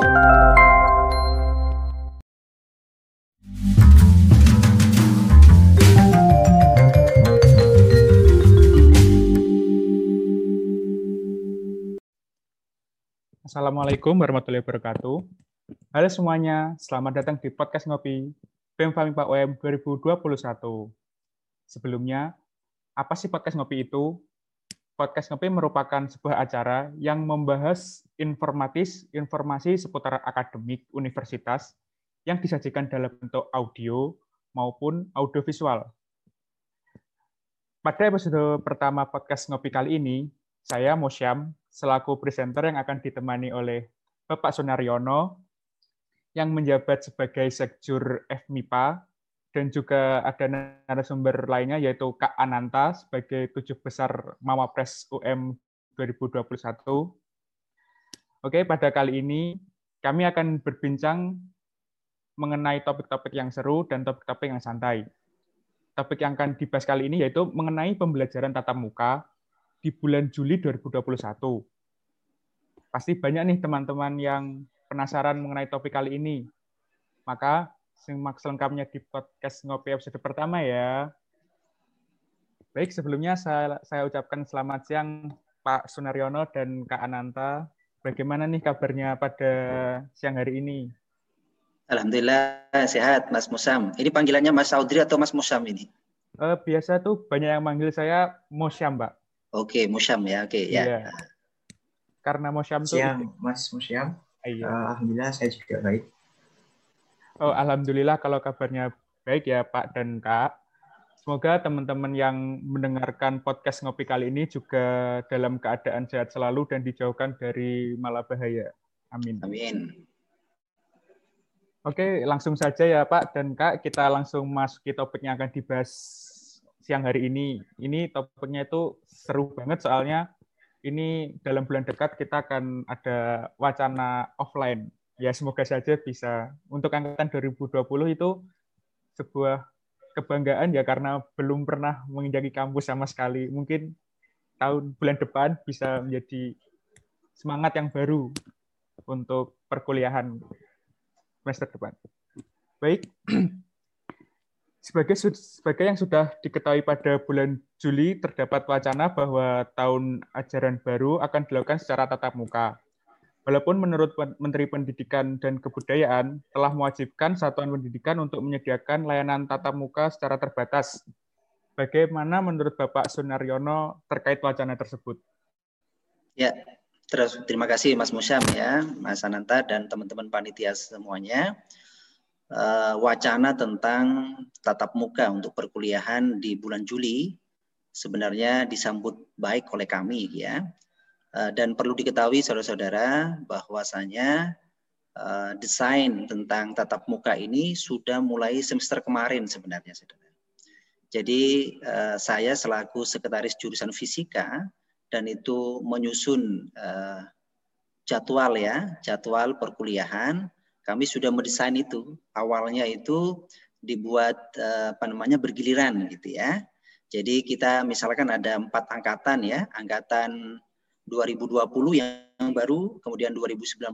Assalamualaikum warahmatullahi wabarakatuh. Halo semuanya, selamat datang di podcast Ngopi BEM Famimpa UM 2021. Sebelumnya, apa sih podcast Ngopi itu? Podcast Ngopi merupakan sebuah acara yang membahas informatis, informasi seputar akademik universitas yang disajikan dalam bentuk audio maupun audiovisual. Pada episode pertama podcast Ngopi kali ini, saya Mosyam selaku presenter yang akan ditemani oleh Bapak Sunaryono yang menjabat sebagai Sekjur FMIPA dan juga ada narasumber lainnya yaitu Kak Ananta sebagai tujuh besar Mawapres UM 2021. Oke, pada kali ini kami akan berbincang mengenai topik-topik yang seru dan topik-topik yang santai. Topik yang akan dibahas kali ini yaitu mengenai pembelajaran tatap muka di bulan Juli 2021. Pasti banyak nih teman-teman yang penasaran mengenai topik kali ini. Maka simak selengkapnya di podcast Ngopi episode pertama ya. Baik, sebelumnya saya, saya ucapkan selamat siang Pak Sunaryono dan Kak Ananta. Bagaimana nih kabarnya pada siang hari ini? Alhamdulillah sehat Mas Musam. Ini panggilannya Mas Audrey atau Mas Musam ini? Uh, biasa tuh banyak yang manggil saya Musam, Mbak. Oke, Musyam ya. Oke, ya. Iya. Karena Musyam tuh Siang, Mas Musyam. Iya. Uh, alhamdulillah saya juga baik. Oh, alhamdulillah kalau kabarnya baik ya Pak dan Kak. Semoga teman-teman yang mendengarkan podcast ngopi kali ini juga dalam keadaan sehat selalu dan dijauhkan dari malabahaya. Amin. Amin. Oke, langsung saja ya Pak dan Kak, kita langsung masuki topik yang akan dibahas siang hari ini. Ini topiknya itu seru banget soalnya ini dalam bulan dekat kita akan ada wacana offline. Ya semoga saja bisa. Untuk angkatan 2020 itu sebuah kebanggaan ya karena belum pernah menginjaki kampus sama sekali. Mungkin tahun bulan depan bisa menjadi semangat yang baru untuk perkuliahan semester depan. Baik, sebagai sebagai yang sudah diketahui pada bulan Juli terdapat wacana bahwa tahun ajaran baru akan dilakukan secara tatap muka. Walaupun menurut Menteri Pendidikan dan Kebudayaan telah mewajibkan satuan pendidikan untuk menyediakan layanan tatap muka secara terbatas. Bagaimana menurut Bapak Sunaryono terkait wacana tersebut? Ya, terus terima kasih Mas Musyam ya, Mas Ananta dan teman-teman panitia semuanya uh, wacana tentang tatap muka untuk perkuliahan di bulan Juli sebenarnya disambut baik oleh kami ya. Uh, dan perlu diketahui saudara-saudara bahwasanya uh, desain tentang tatap muka ini sudah mulai semester kemarin sebenarnya saudara. Jadi uh, saya selaku sekretaris jurusan fisika dan itu menyusun jadwal ya, jadwal perkuliahan kami sudah mendesain itu. Awalnya itu dibuat eh, apa namanya bergiliran gitu ya. Jadi kita misalkan ada empat angkatan ya, angkatan 2020 yang baru, kemudian 2019,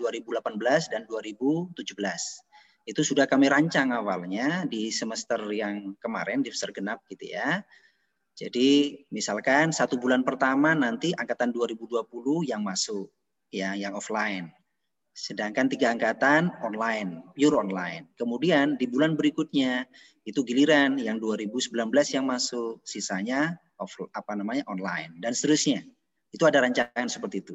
2018 dan 2017. Itu sudah kami rancang awalnya di semester yang kemarin di semester genap gitu ya. Jadi misalkan satu bulan pertama nanti angkatan 2020 yang masuk ya yang offline. Sedangkan tiga angkatan online, pure online. Kemudian di bulan berikutnya itu giliran yang 2019 yang masuk, sisanya off, apa namanya online dan seterusnya. Itu ada rancangan seperti itu.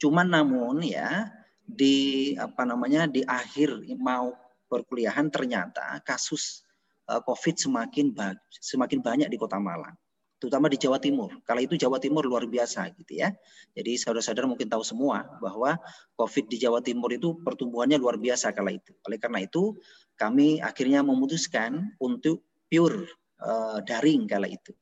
Cuman namun ya di apa namanya di akhir mau perkuliahan ternyata kasus uh, COVID semakin semakin banyak di Kota Malang terutama di Jawa Timur. Kala itu Jawa Timur luar biasa gitu ya. Jadi saudara-saudara mungkin tahu semua bahwa COVID di Jawa Timur itu pertumbuhannya luar biasa kala itu. Oleh karena itu kami akhirnya memutuskan untuk pure uh, daring kala itu.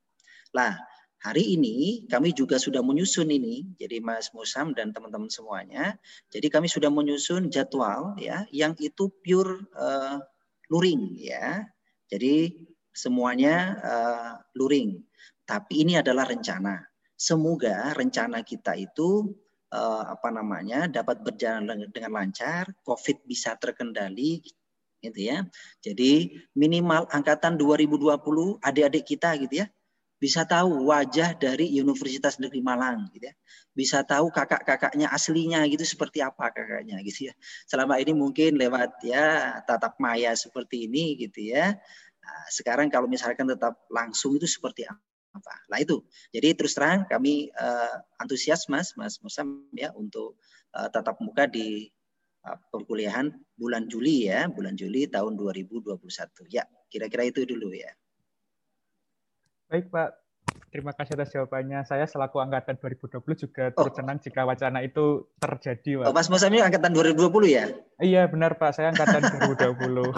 Lah hari ini kami juga sudah menyusun ini, jadi Mas Musam dan teman-teman semuanya. Jadi kami sudah menyusun jadwal ya yang itu pure uh, luring ya. Jadi semuanya uh, luring. Tapi ini adalah rencana. Semoga rencana kita itu uh, apa namanya dapat berjalan dengan lancar, COVID bisa terkendali, gitu ya. Jadi minimal angkatan 2020 adik-adik kita gitu ya bisa tahu wajah dari Universitas Negeri Malang gitu ya. Bisa tahu kakak-kakaknya aslinya gitu seperti apa kakaknya gitu ya. Selama ini mungkin lewat ya tatap maya seperti ini gitu ya. Nah, sekarang kalau misalkan tetap langsung itu seperti apa? Nah itu. Jadi terus terang kami uh, antusias Mas Mas Musam ya untuk uh, tatap muka di uh, perkuliahan bulan Juli ya, bulan Juli tahun 2021. Ya, kira-kira itu dulu ya. Baik Pak, terima kasih atas jawabannya. Saya selaku angkatan 2020 juga oh. turut senang jika wacana itu terjadi. Pak. Oh, Mas Musami angkatan 2020 ya? Iya benar Pak, saya angkatan 2020.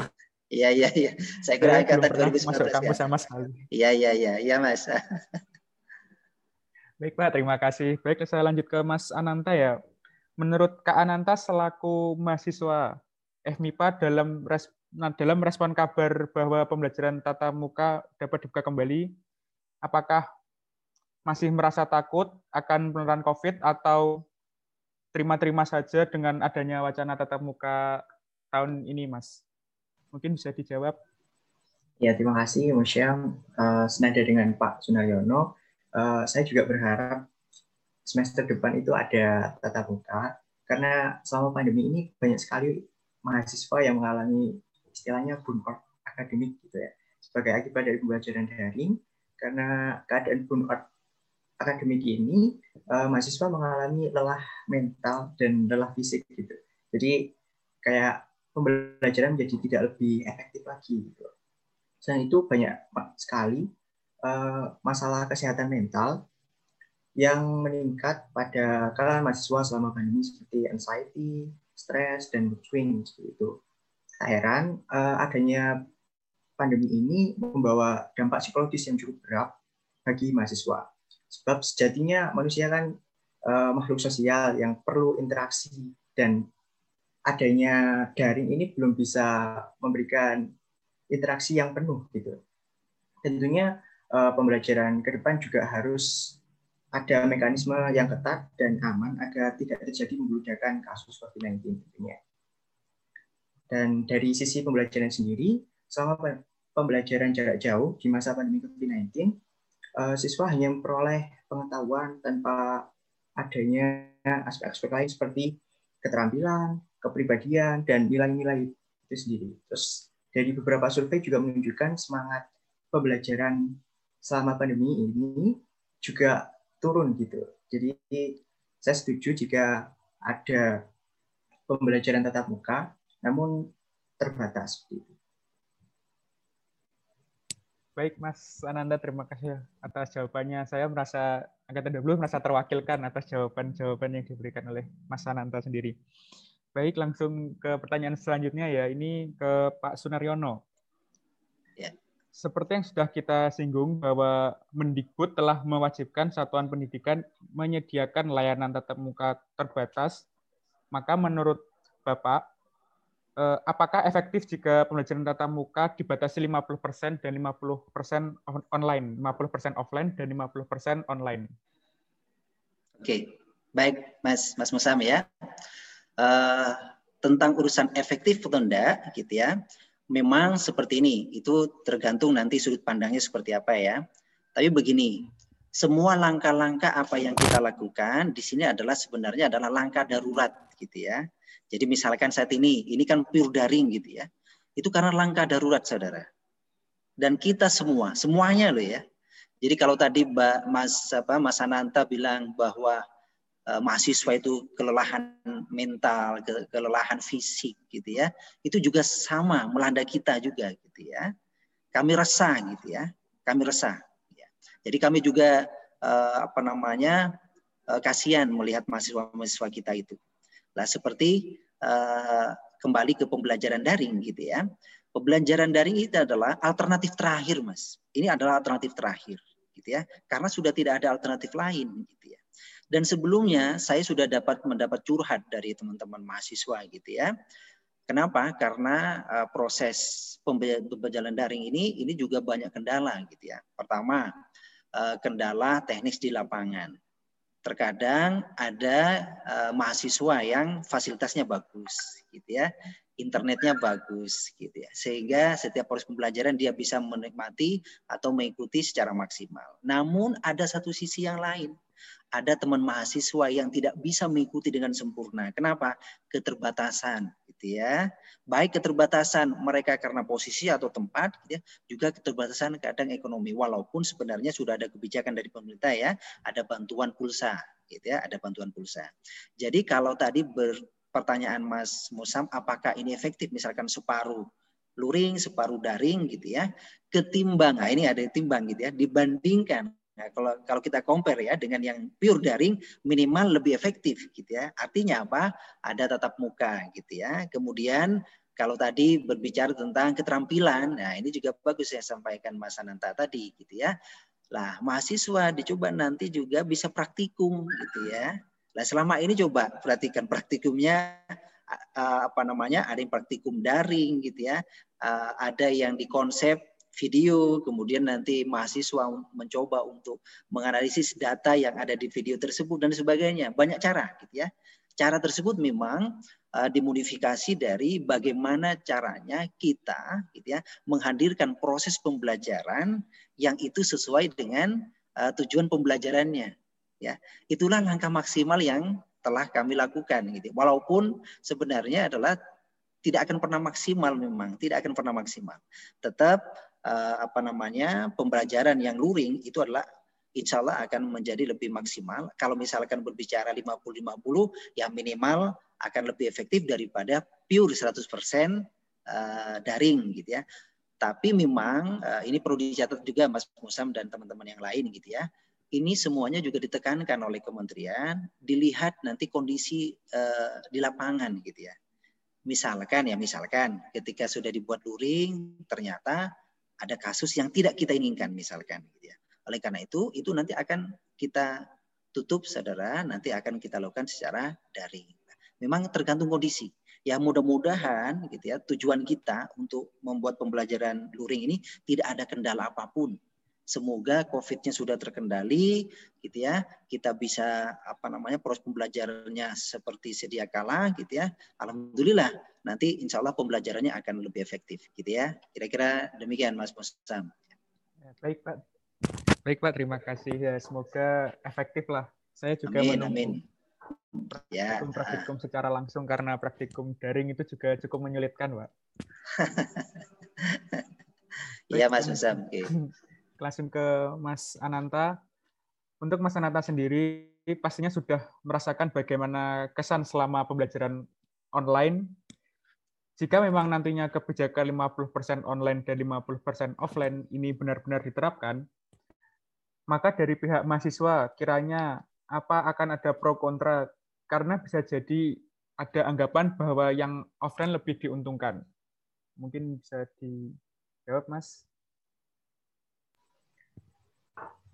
Iya iya iya. Saya kira angkatan 2019 masuk kampus ya. sama sekali. Iya iya iya, iya Mas. Baik Pak, terima kasih. Baik, saya lanjut ke Mas Ananta ya. Menurut Kak Ananta selaku mahasiswa FMIPA dalam res, nah, dalam respon kabar bahwa pembelajaran tatap muka dapat dibuka kembali, apakah masih merasa takut akan penularan COVID atau terima-terima saja dengan adanya wacana tatap muka tahun ini, Mas? Mungkin bisa dijawab. Ya, terima kasih, Mas Syam. Uh, senada dengan Pak Sunaryono, uh, saya juga berharap semester depan itu ada tatap muka, karena selama pandemi ini banyak sekali mahasiswa yang mengalami istilahnya burnout akademik gitu ya, sebagai akibat dari pembelajaran daring, karena keadaan burnout akademik ini uh, mahasiswa mengalami lelah mental dan lelah fisik gitu. Jadi kayak pembelajaran menjadi tidak lebih efektif lagi gitu. Selain itu banyak sekali uh, masalah kesehatan mental yang meningkat pada kalangan mahasiswa selama pandemi seperti anxiety, stres, dan mood swing seperti itu. Tak heran uh, adanya pandemi ini membawa dampak psikologis yang cukup berat bagi mahasiswa. Sebab sejatinya manusia kan uh, makhluk sosial yang perlu interaksi dan adanya daring ini belum bisa memberikan interaksi yang penuh gitu. Tentunya uh, pembelajaran ke depan juga harus ada mekanisme yang ketat dan aman agar tidak terjadi membludakan kasus COVID-19 tentunya. Dan dari sisi pembelajaran sendiri, selama pembelajaran jarak jauh di masa pandemi COVID-19, uh, siswa hanya memperoleh pengetahuan tanpa adanya aspek-aspek lain seperti keterampilan, kepribadian, dan nilai-nilai itu sendiri. Terus dari beberapa survei juga menunjukkan semangat pembelajaran selama pandemi ini juga turun gitu. Jadi saya setuju jika ada pembelajaran tatap muka, namun terbatas seperti itu. Baik, Mas Ananda, terima kasih atas jawabannya. Saya merasa angkatan 20 merasa terwakilkan atas jawaban-jawaban yang diberikan oleh Mas Ananda sendiri. Baik, langsung ke pertanyaan selanjutnya ya. Ini ke Pak Sunaryono. Ya. Seperti yang sudah kita singgung bahwa Mendikbud telah mewajibkan satuan pendidikan menyediakan layanan tatap muka terbatas, maka menurut Bapak, apakah efektif jika pembelajaran tatap muka dibatasi 50% dan 50% online, 50% offline dan 50% online? Oke, baik Mas Mas Musam ya. Uh, tentang urusan efektif atau enggak gitu ya. Memang seperti ini, itu tergantung nanti sudut pandangnya seperti apa ya. Tapi begini, semua langkah-langkah apa yang kita lakukan di sini adalah sebenarnya adalah langkah darurat gitu ya jadi misalkan saat ini, ini kan pure daring gitu ya. Itu karena langkah darurat saudara. Dan kita semua, semuanya loh ya. Jadi kalau tadi Mbak Mas apa Mas Ananta bilang bahwa uh, mahasiswa itu kelelahan mental, ke, kelelahan fisik gitu ya. Itu juga sama melanda kita juga gitu ya. Kami resah gitu ya. Kami resah. Ya. Jadi kami juga uh, apa namanya uh, kasihan melihat mahasiswa-mahasiswa kita itu. Nah, seperti uh, kembali ke pembelajaran daring gitu ya. Pembelajaran daring itu adalah alternatif terakhir, Mas. Ini adalah alternatif terakhir gitu ya. Karena sudah tidak ada alternatif lain gitu ya. Dan sebelumnya saya sudah dapat mendapat curhat dari teman-teman mahasiswa gitu ya. Kenapa? Karena uh, proses pembelajaran daring ini ini juga banyak kendala gitu ya. Pertama, uh, kendala teknis di lapangan Terkadang ada uh, mahasiswa yang fasilitasnya bagus, gitu ya, internetnya bagus, gitu ya, sehingga setiap proses pembelajaran dia bisa menikmati atau mengikuti secara maksimal. Namun ada satu sisi yang lain, ada teman mahasiswa yang tidak bisa mengikuti dengan sempurna. Kenapa? Keterbatasan, gitu ya. Baik keterbatasan mereka karena posisi atau tempat, gitu ya, juga keterbatasan kadang ekonomi. Walaupun sebenarnya sudah ada kebijakan dari pemerintah ya, ada bantuan pulsa, gitu ya, ada bantuan pulsa. Jadi kalau tadi pertanyaan Mas Musam, apakah ini efektif? Misalkan separuh luring, separuh daring, gitu ya, ketimbang, nah ini ada timbang gitu ya, dibandingkan Nah, kalau kalau kita compare ya dengan yang pure daring minimal lebih efektif gitu ya. Artinya apa? Ada tatap muka gitu ya. Kemudian kalau tadi berbicara tentang keterampilan, nah ini juga bagus saya sampaikan Mas Ananta tadi gitu ya. Lah, mahasiswa dicoba nanti juga bisa praktikum gitu ya. Lah selama ini coba perhatikan praktikumnya apa namanya? Ada yang praktikum daring gitu ya. Ada yang di konsep video, kemudian nanti mahasiswa mencoba untuk menganalisis data yang ada di video tersebut dan sebagainya. Banyak cara gitu ya. Cara tersebut memang uh, dimodifikasi dari bagaimana caranya kita gitu ya menghadirkan proses pembelajaran yang itu sesuai dengan uh, tujuan pembelajarannya. Ya, itulah langkah maksimal yang telah kami lakukan gitu. Walaupun sebenarnya adalah tidak akan pernah maksimal memang, tidak akan pernah maksimal. Tetap uh, apa namanya pembelajaran yang luring itu adalah insya Allah akan menjadi lebih maksimal. Kalau misalkan berbicara 50-50, ya minimal akan lebih efektif daripada pure 100% uh, daring gitu ya. Tapi memang uh, ini perlu dicatat juga Mas Musam dan teman-teman yang lain gitu ya. Ini semuanya juga ditekankan oleh kementerian, dilihat nanti kondisi di lapangan gitu ya. Misalkan ya misalkan ketika sudah dibuat luring ternyata ada kasus yang tidak kita inginkan misalkan gitu ya. Oleh karena itu itu nanti akan kita tutup saudara, nanti akan kita lakukan secara daring. Memang tergantung kondisi. Ya mudah-mudahan gitu ya tujuan kita untuk membuat pembelajaran luring ini tidak ada kendala apa pun Semoga COVID-nya sudah terkendali, gitu ya. Kita bisa apa namanya proses pembelajarannya seperti sedia kala, gitu ya. Alhamdulillah, nanti insya Allah pembelajarannya akan lebih efektif, gitu ya. Kira-kira demikian, Mas Musam. Ya, baik Pak, baik Pak, terima kasih. Ya, semoga efektif lah. Saya juga amin, menunggu amin. Ya, praktikum, praktikum secara langsung karena praktikum daring itu juga cukup menyulitkan, Pak. Iya, Mas Musam. Okay. langsung ke Mas Ananta. Untuk Mas Ananta sendiri, pastinya sudah merasakan bagaimana kesan selama pembelajaran online. Jika memang nantinya kebijakan 50% online dan 50% offline ini benar-benar diterapkan, maka dari pihak mahasiswa kiranya apa akan ada pro kontra karena bisa jadi ada anggapan bahwa yang offline lebih diuntungkan. Mungkin bisa dijawab, Mas.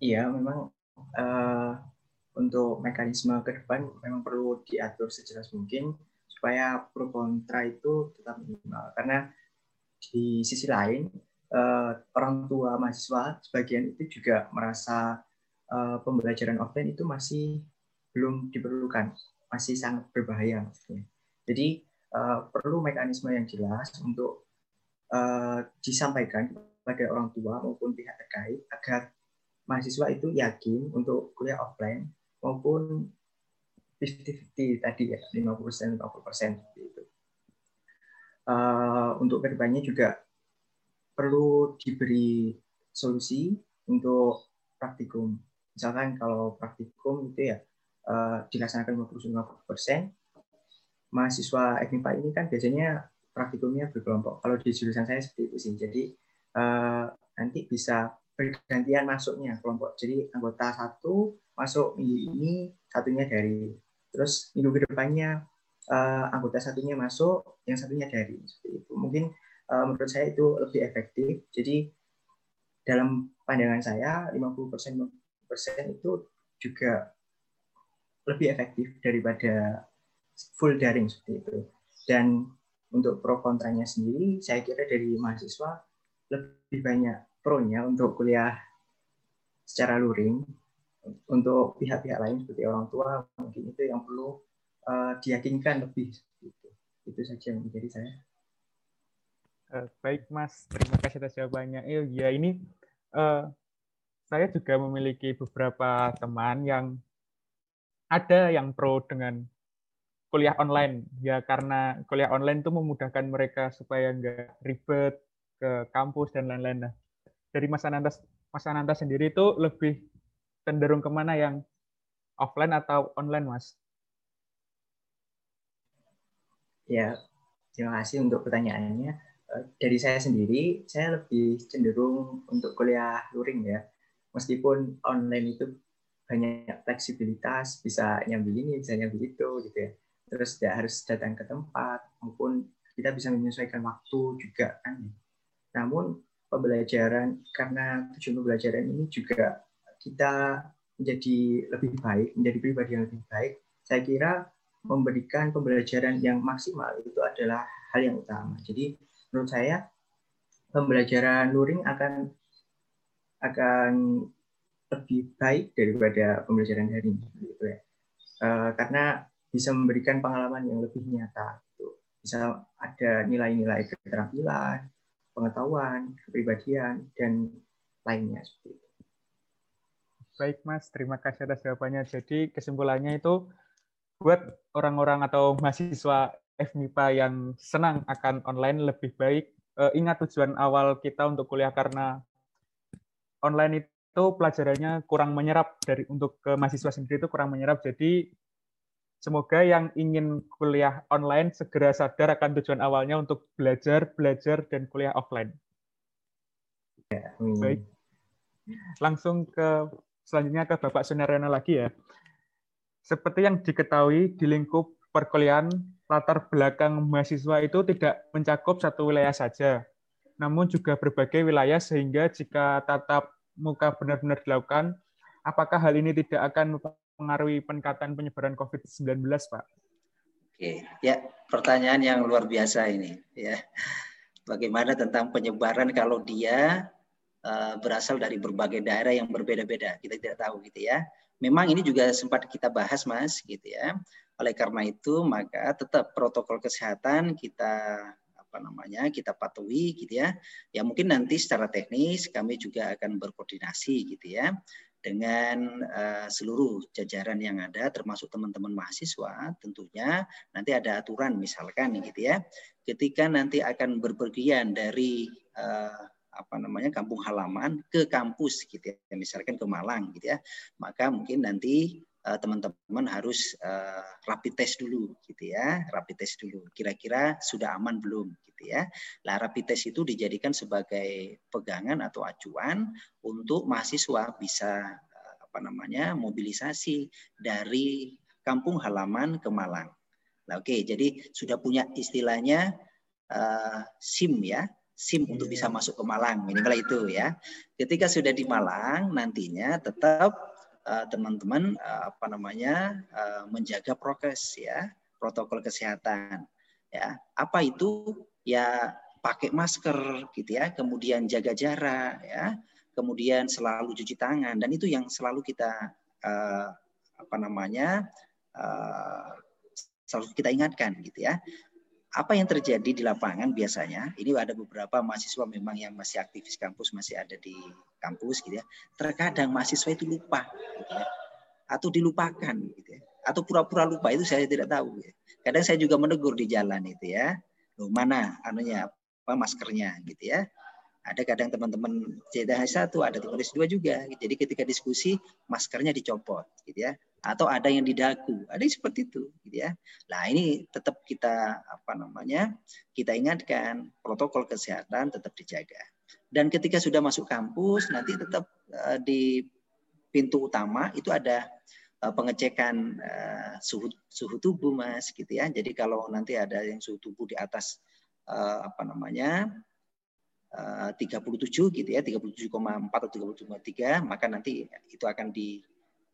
Iya, memang uh, untuk mekanisme ke depan memang perlu diatur sejelas mungkin supaya pro kontra itu tetap minimal. Karena di sisi lain uh, orang tua mahasiswa sebagian itu juga merasa uh, pembelajaran offline itu masih belum diperlukan, masih sangat berbahaya maksudnya. Jadi uh, perlu mekanisme yang jelas untuk uh, disampaikan kepada orang tua maupun pihak terkait agar mahasiswa itu yakin untuk kuliah offline maupun 50-50 tadi ya 50% 50% seperti itu. Uh, untuk ke depannya juga perlu diberi solusi untuk praktikum. Misalkan kalau praktikum itu ya uh, dilaksanakan 50-50%, mahasiswa FMIPA ini kan biasanya praktikumnya berkelompok. Kalau di jurusan saya seperti itu sih. Jadi uh, nanti bisa bergantian masuknya kelompok. Jadi anggota satu masuk minggu ini, satunya dari. Terus minggu ke depannya uh, anggota satunya masuk, yang satunya dari. Seperti itu. Mungkin uh, menurut saya itu lebih efektif. Jadi dalam pandangan saya 50% persen itu juga lebih efektif daripada full daring seperti itu. Dan untuk pro kontranya sendiri, saya kira dari mahasiswa lebih banyak pro-nya untuk kuliah secara luring untuk pihak-pihak lain seperti orang tua mungkin itu yang perlu uh, diyakinkan lebih itu itu saja yang menjadi saya. Uh, baik mas. Terima kasih atas jawabannya. Eh, ya ini uh, saya juga memiliki beberapa teman yang ada yang pro dengan kuliah online. Ya karena kuliah online itu memudahkan mereka supaya nggak ribet ke kampus dan lain-lain. Nah dari Mas Ananda Mas Ananda sendiri itu lebih cenderung ke mana yang offline atau online, Mas? Ya, terima kasih untuk pertanyaannya. Eh, dari saya sendiri, saya lebih cenderung untuk kuliah luring ya. Meskipun online itu banyak fleksibilitas, bisa nyambil ini, bisa nyambil itu gitu ya. Terus tidak harus datang ke tempat, maupun kita bisa menyesuaikan waktu juga kan. Namun pembelajaran karena tujuan pembelajaran ini juga kita menjadi lebih baik, menjadi pribadi yang lebih baik, saya kira memberikan pembelajaran yang maksimal itu adalah hal yang utama. Jadi menurut saya pembelajaran luring akan akan lebih baik daripada pembelajaran daring gitu ya. Uh, karena bisa memberikan pengalaman yang lebih nyata. Gitu. Bisa ada nilai-nilai keterampilan, pengetahuan, kepribadian, dan lainnya. Baik Mas, terima kasih atas jawabannya. Jadi kesimpulannya itu buat orang-orang atau mahasiswa FMIPA yang senang akan online lebih baik uh, ingat tujuan awal kita untuk kuliah karena online itu pelajarannya kurang menyerap dari untuk ke mahasiswa sendiri itu kurang menyerap. Jadi semoga yang ingin kuliah online segera sadar akan tujuan awalnya untuk belajar, belajar dan kuliah offline. Ya, Baik. Langsung ke selanjutnya ke Bapak Sunaryono lagi ya. Seperti yang diketahui di lingkup perkuliahan, latar belakang mahasiswa itu tidak mencakup satu wilayah saja, namun juga berbagai wilayah sehingga jika tatap muka benar-benar dilakukan, apakah hal ini tidak akan mempengaruhi peningkatan penyebaran COVID-19, Pak? Oke, ya pertanyaan yang luar biasa ini. Ya, bagaimana tentang penyebaran kalau dia Eh, berasal dari berbagai daerah yang berbeda-beda. Kita tidak tahu gitu ya. Memang ini juga sempat kita bahas Mas gitu ya. Oleh karena itu maka tetap protokol kesehatan kita apa namanya kita patuhi gitu ya. Ya mungkin nanti secara teknis kami juga akan berkoordinasi gitu ya dengan uh, seluruh jajaran yang ada termasuk teman-teman mahasiswa tentunya nanti ada aturan misalkan gitu ya. Ketika nanti akan berpergian dari uh, apa namanya kampung halaman ke kampus gitu ya misalkan ke Malang gitu ya maka mungkin nanti teman-teman harus uh, rapid test dulu gitu ya. Rapid test dulu. Kira-kira sudah aman belum gitu ya. Lah rapid test itu dijadikan sebagai pegangan atau acuan untuk mahasiswa bisa uh, apa namanya mobilisasi dari kampung halaman ke Malang. Nah oke okay, jadi sudah punya istilahnya uh, SIM ya. SIM untuk bisa iya. masuk ke Malang minimal itu ya. Ketika sudah di Malang nantinya tetap eh, teman-teman uh, apa namanya uh, menjaga prokes ya protokol kesehatan ya. Apa itu? Ya pakai masker gitu ya. Kemudian jaga jarak ya. Kemudian selalu cuci tangan. Dan itu yang selalu kita uh, apa namanya uh, selalu kita ingatkan gitu ya apa yang terjadi di lapangan biasanya ini ada beberapa mahasiswa memang yang masih aktivis kampus masih ada di kampus gitu ya terkadang mahasiswa itu lupa gitu ya atau dilupakan gitu ya atau pura-pura lupa itu saya tidak tahu ya. kadang saya juga menegur di jalan itu ya loh mana anunya apa maskernya? gitu ya. Ada kadang teman-teman C1 ada teman S2 juga jadi ketika diskusi maskernya dicopot gitu ya atau ada yang di dagu, ada yang seperti itu, gitu ya. Nah ini tetap kita apa namanya kita ingatkan protokol kesehatan tetap dijaga. Dan ketika sudah masuk kampus nanti tetap uh, di pintu utama itu ada uh, pengecekan uh, suhu suhu tubuh mas, gitu ya. Jadi kalau nanti ada yang suhu tubuh di atas uh, apa namanya 37 gitu ya, 37,4 atau 37,3 maka nanti itu akan di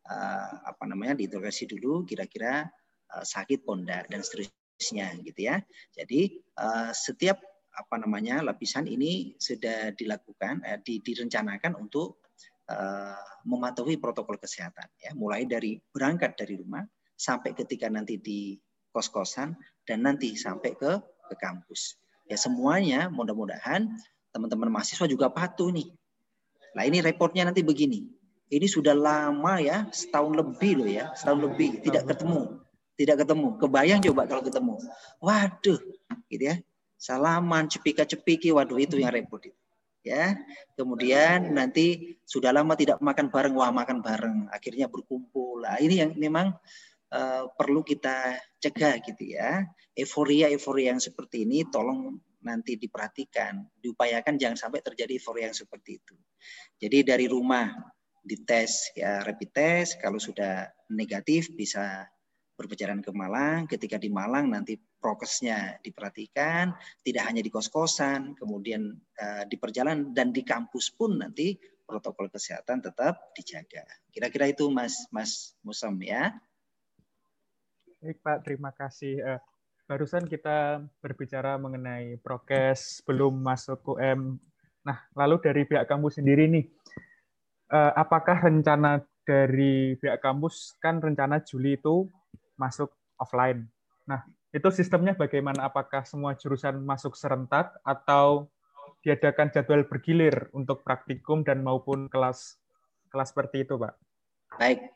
uh, apa namanya diinterogasi dulu kira-kira uh, sakit ponda dan seterusnya gitu ya. Jadi uh, setiap apa namanya lapisan ini sudah dilakukan uh, di, direncanakan untuk uh, mematuhi protokol kesehatan ya. Mulai dari berangkat dari rumah sampai ketika nanti di kos-kosan dan nanti sampai ke ke kampus. Ya semuanya mudah-mudahan teman-teman mahasiswa juga patuh nih. Nah ini reportnya nanti begini ini sudah lama ya setahun lebih loh ya setahun lebih tidak ketemu tidak ketemu. Kebayang coba kalau ketemu. Waduh gitu ya. Salaman cepika-cepiki waduh itu yang repot itu ya. Kemudian nanti sudah lama tidak makan bareng wah makan bareng. Akhirnya berkumpul. Nah, ini yang memang uh, perlu kita cegah gitu ya. Euforia euforia yang seperti ini tolong nanti diperhatikan. Diupayakan jangan sampai terjadi euforia yang seperti itu. Jadi dari rumah dites ya rapid test kalau sudah negatif bisa berperjalanan ke Malang. Ketika di Malang nanti prokesnya diperhatikan, tidak hanya di kos-kosan, kemudian uh, di perjalanan dan di kampus pun nanti protokol kesehatan tetap dijaga. Kira-kira itu Mas Mas Musam ya. Baik Pak, terima kasih. Uh, barusan kita berbicara mengenai prokes belum masuk UM. Nah, lalu dari pihak kampus sendiri nih, uh, apakah rencana dari pihak kampus kan rencana Juli itu masuk offline. Nah, itu sistemnya bagaimana? Apakah semua jurusan masuk serentak atau diadakan jadwal bergilir untuk praktikum dan maupun kelas kelas seperti itu, Pak? Baik.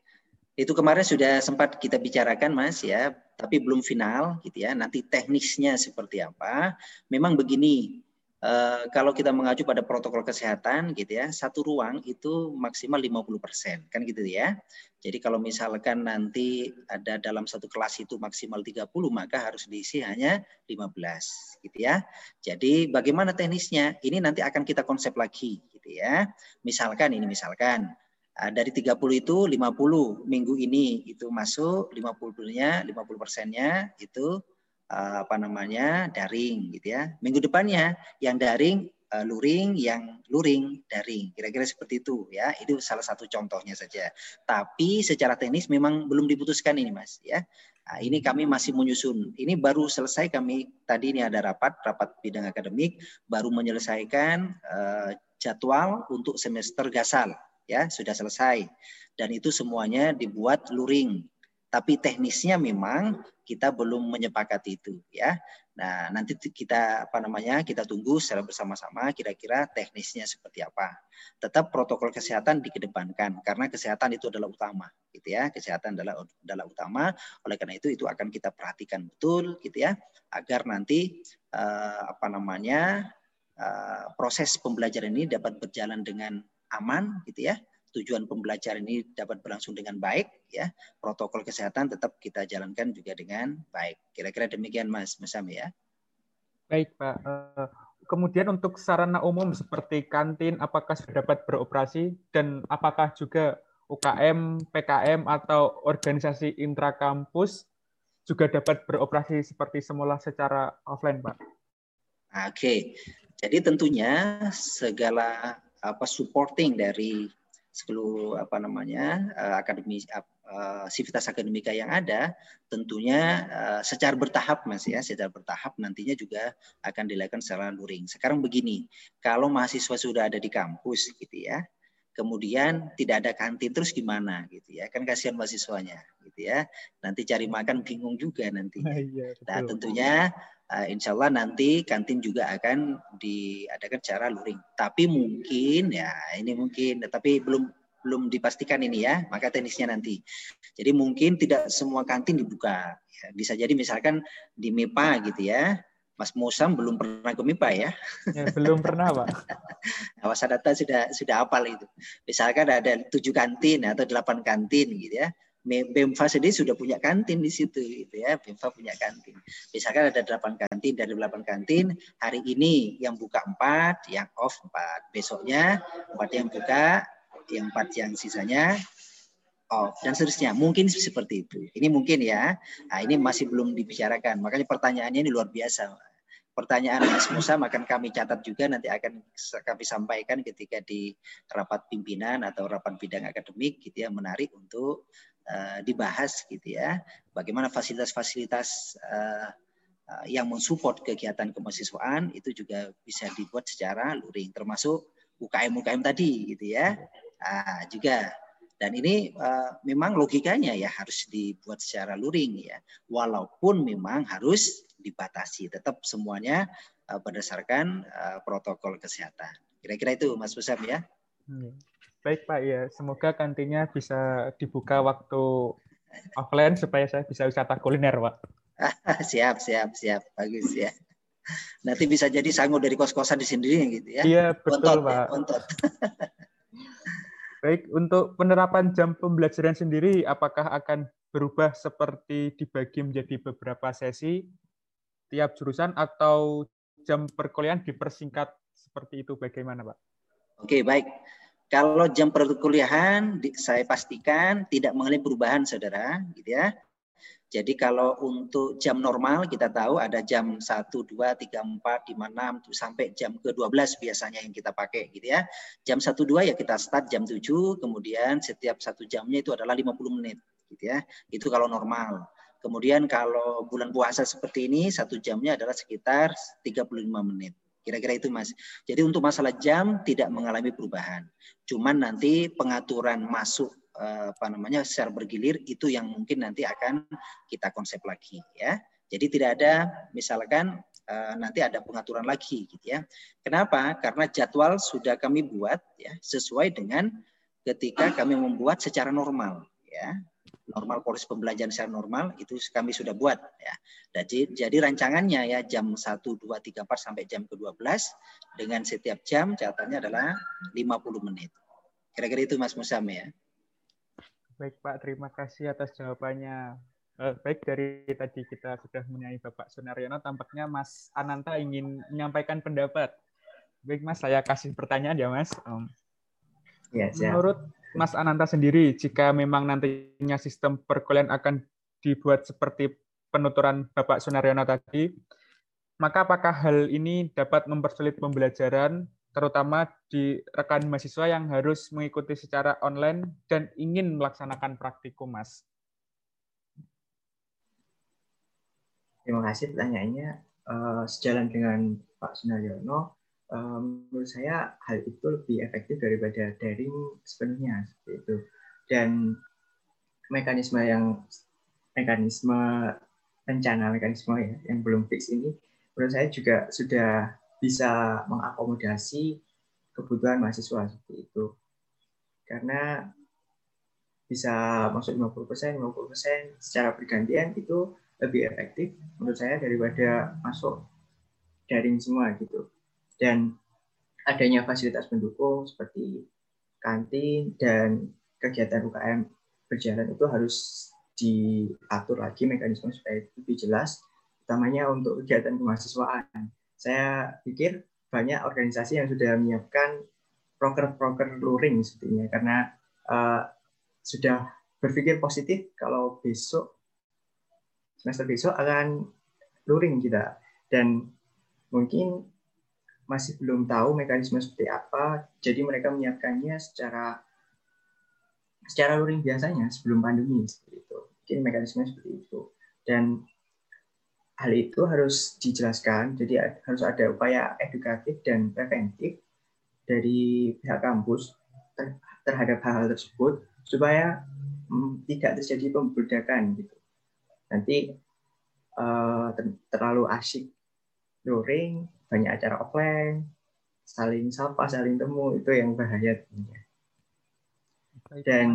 Itu kemarin sudah sempat kita bicarakan, Mas ya, tapi belum final gitu ya. Nanti teknisnya seperti apa? Memang begini, Uh, kalau kita mengacu pada protokol kesehatan gitu ya, satu ruang itu maksimal 50%, kan gitu ya. Jadi kalau misalkan nanti ada dalam satu kelas itu maksimal 30, maka harus diisi hanya 15 gitu ya. Jadi bagaimana teknisnya? Ini nanti akan kita konsep lagi gitu ya. Misalkan ini misalkan uh, dari 30 itu 50 minggu ini itu masuk 50-nya 50 persennya itu Eh, apa namanya daring gitu ya. Minggu depannya yang daring uh, luring, yang luring daring. Kira-kira seperti itu ya. Itu salah satu contohnya saja. Tapi secara teknis memang belum diputuskan ini Mas ya. Nah, ini kami masih menyusun. Ini baru selesai kami tadi ini ada rapat rapat bidang akademik baru menyelesaikan uh, jadwal untuk semester gasal ya sudah selesai dan itu semuanya dibuat luring tapi teknisnya memang kita belum menyepakati itu ya. Nah, nanti kita apa namanya? kita tunggu secara bersama-sama kira-kira teknisnya seperti apa. Tetap protokol kesehatan dikedepankan karena kesehatan itu adalah utama gitu ya. Kesehatan adalah adalah utama. Oleh karena itu itu akan kita perhatikan betul gitu ya agar nanti uh, apa namanya? Uh, proses pembelajaran ini dapat berjalan dengan aman gitu ya tujuan pembelajaran ini dapat berlangsung dengan baik ya. Protokol kesehatan tetap kita jalankan juga dengan baik. Kira-kira demikian mas Masam ya. Baik pak. Eh, kemudian untuk sarana umum seperti kantin apakah sudah dapat beroperasi? Dan apakah juga UKM PKM atau organisasi intrakampus juga dapat beroperasi seperti semula secara offline pak? Oke. Jadi tentunya segala apa supporting dari seluruh apa namanya uh, akademi uh, sivitas akademika yang ada tentunya uh, secara bertahap mas ya secara bertahap nantinya juga akan dilakukan secara luring. Sekarang begini, kalau mahasiswa sudah ada di kampus gitu ya, kemudian tidak ada kantin terus gimana gitu ya kan kasihan mahasiswanya gitu ya nanti cari makan bingung juga nanti iya, nah tentunya uh, insya Allah nanti kantin juga akan diadakan secara luring tapi mungkin ya ini mungkin tapi belum belum dipastikan ini ya maka teknisnya nanti jadi mungkin tidak semua kantin dibuka ya, bisa jadi misalkan di MEPA gitu ya Mas Musam belum pernah ke MIPA ya? ya belum pernah, Pak. Awas data sudah sudah apal itu. Misalkan ada tujuh kantin atau delapan kantin gitu ya. BEMFA sendiri sudah punya kantin di situ gitu ya. BEMFA punya kantin. Misalkan ada delapan kantin dari delapan kantin, hari ini yang buka empat, yang off empat. Besoknya empat yang buka, yang empat yang sisanya off dan seterusnya. Mungkin seperti itu. Ini mungkin ya. Nah, ini masih belum dibicarakan. Makanya pertanyaannya ini luar biasa. Pertanyaan Mas Musa akan kami catat juga nanti akan kami sampaikan ketika di rapat pimpinan atau rapat bidang akademik gitu ya menarik untuk uh, dibahas gitu ya. Bagaimana fasilitas-fasilitas uh, uh, yang mensupport kegiatan kemahasiswaan itu juga bisa dibuat secara luring termasuk UKM UKM tadi gitu ya Nah, juga dan ini memang logikanya ya harus dibuat secara luring ya. Walaupun memang harus dibatasi, tetap semuanya berdasarkan protokol kesehatan. Kira-kira itu Mas Musam ya. Hmm. Baik Pak ya, semoga kantinnya bisa dibuka waktu offline supaya saya bisa wisata kuliner Pak. siap, siap, siap. Bagus ya. Nanti bisa jadi sanggup dari kos-kosan di sendiri gitu ya. Iya, betul, Pak. Ya, Baik, untuk penerapan jam pembelajaran sendiri, apakah akan berubah seperti dibagi menjadi beberapa sesi tiap jurusan atau jam perkuliahan dipersingkat seperti itu bagaimana, Pak? Oke, baik. Kalau jam perkuliahan saya pastikan tidak mengalami perubahan, Saudara, gitu ya. Jadi kalau untuk jam normal kita tahu ada jam 1, 2, 3, 4, 5, 6 sampai jam ke-12 biasanya yang kita pakai gitu ya. Jam 1, 2 ya kita start jam 7, kemudian setiap satu jamnya itu adalah 50 menit gitu ya. Itu kalau normal. Kemudian kalau bulan puasa seperti ini satu jamnya adalah sekitar 35 menit. Kira-kira itu Mas. Jadi untuk masalah jam tidak mengalami perubahan. Cuman nanti pengaturan masuk Eh, apa namanya secara bergilir itu yang mungkin nanti akan kita konsep lagi ya. Jadi tidak ada misalkan eh, nanti ada pengaturan lagi gitu ya. Kenapa? Karena jadwal sudah kami buat ya sesuai dengan ketika kami membuat secara normal ya. Normal polis pembelajaran secara normal itu kami sudah buat ya. Jadi jadi rancangannya ya jam 1 2 3 4 sampai jam ke-12 dengan setiap jam catatannya adalah 50 menit. Kira-kira itu Mas Musam ya. Baik Pak, terima kasih atas jawabannya. Eh, baik dari tadi kita sudah menyanyi Bapak Sunaryono, tampaknya Mas Ananta ingin menyampaikan pendapat. Baik Mas, saya kasih pertanyaan ya Mas. Um, ya, Menurut Mas Ananta sendiri, jika memang nantinya sistem perkuliahan akan dibuat seperti penuturan Bapak Sunaryono tadi, maka apakah hal ini dapat mempersulit pembelajaran terutama di rekan mahasiswa yang harus mengikuti secara online dan ingin melaksanakan praktikum, Mas? Terima kasih pertanyaannya. Uh, sejalan dengan Pak Sunaryono, uh, menurut saya hal itu lebih efektif daripada daring sepenuhnya seperti itu. Dan mekanisme yang mekanisme rencana mekanisme ya yang belum fix ini menurut saya juga sudah bisa mengakomodasi kebutuhan mahasiswa seperti itu. Karena bisa masuk 50%, 50% secara bergantian itu lebih efektif menurut saya daripada masuk daring semua gitu. Dan adanya fasilitas pendukung seperti kantin dan kegiatan UKM berjalan itu harus diatur lagi mekanisme supaya lebih jelas, utamanya untuk kegiatan kemahasiswaan. Saya pikir banyak organisasi yang sudah menyiapkan proker-proker luring sepertinya karena uh, sudah berpikir positif kalau besok semester besok akan luring kita. Dan mungkin masih belum tahu mekanisme seperti apa. Jadi mereka menyiapkannya secara secara luring biasanya sebelum pandemi seperti itu. Mungkin mekanisme seperti itu. Dan hal itu harus dijelaskan, jadi harus ada upaya edukatif dan preventif dari pihak kampus terhadap hal-hal tersebut supaya hmm, tidak terjadi pembedakan gitu. Nanti uh, terlalu asik luring, banyak acara offline, saling sapa, saling temu itu yang bahaya. Dan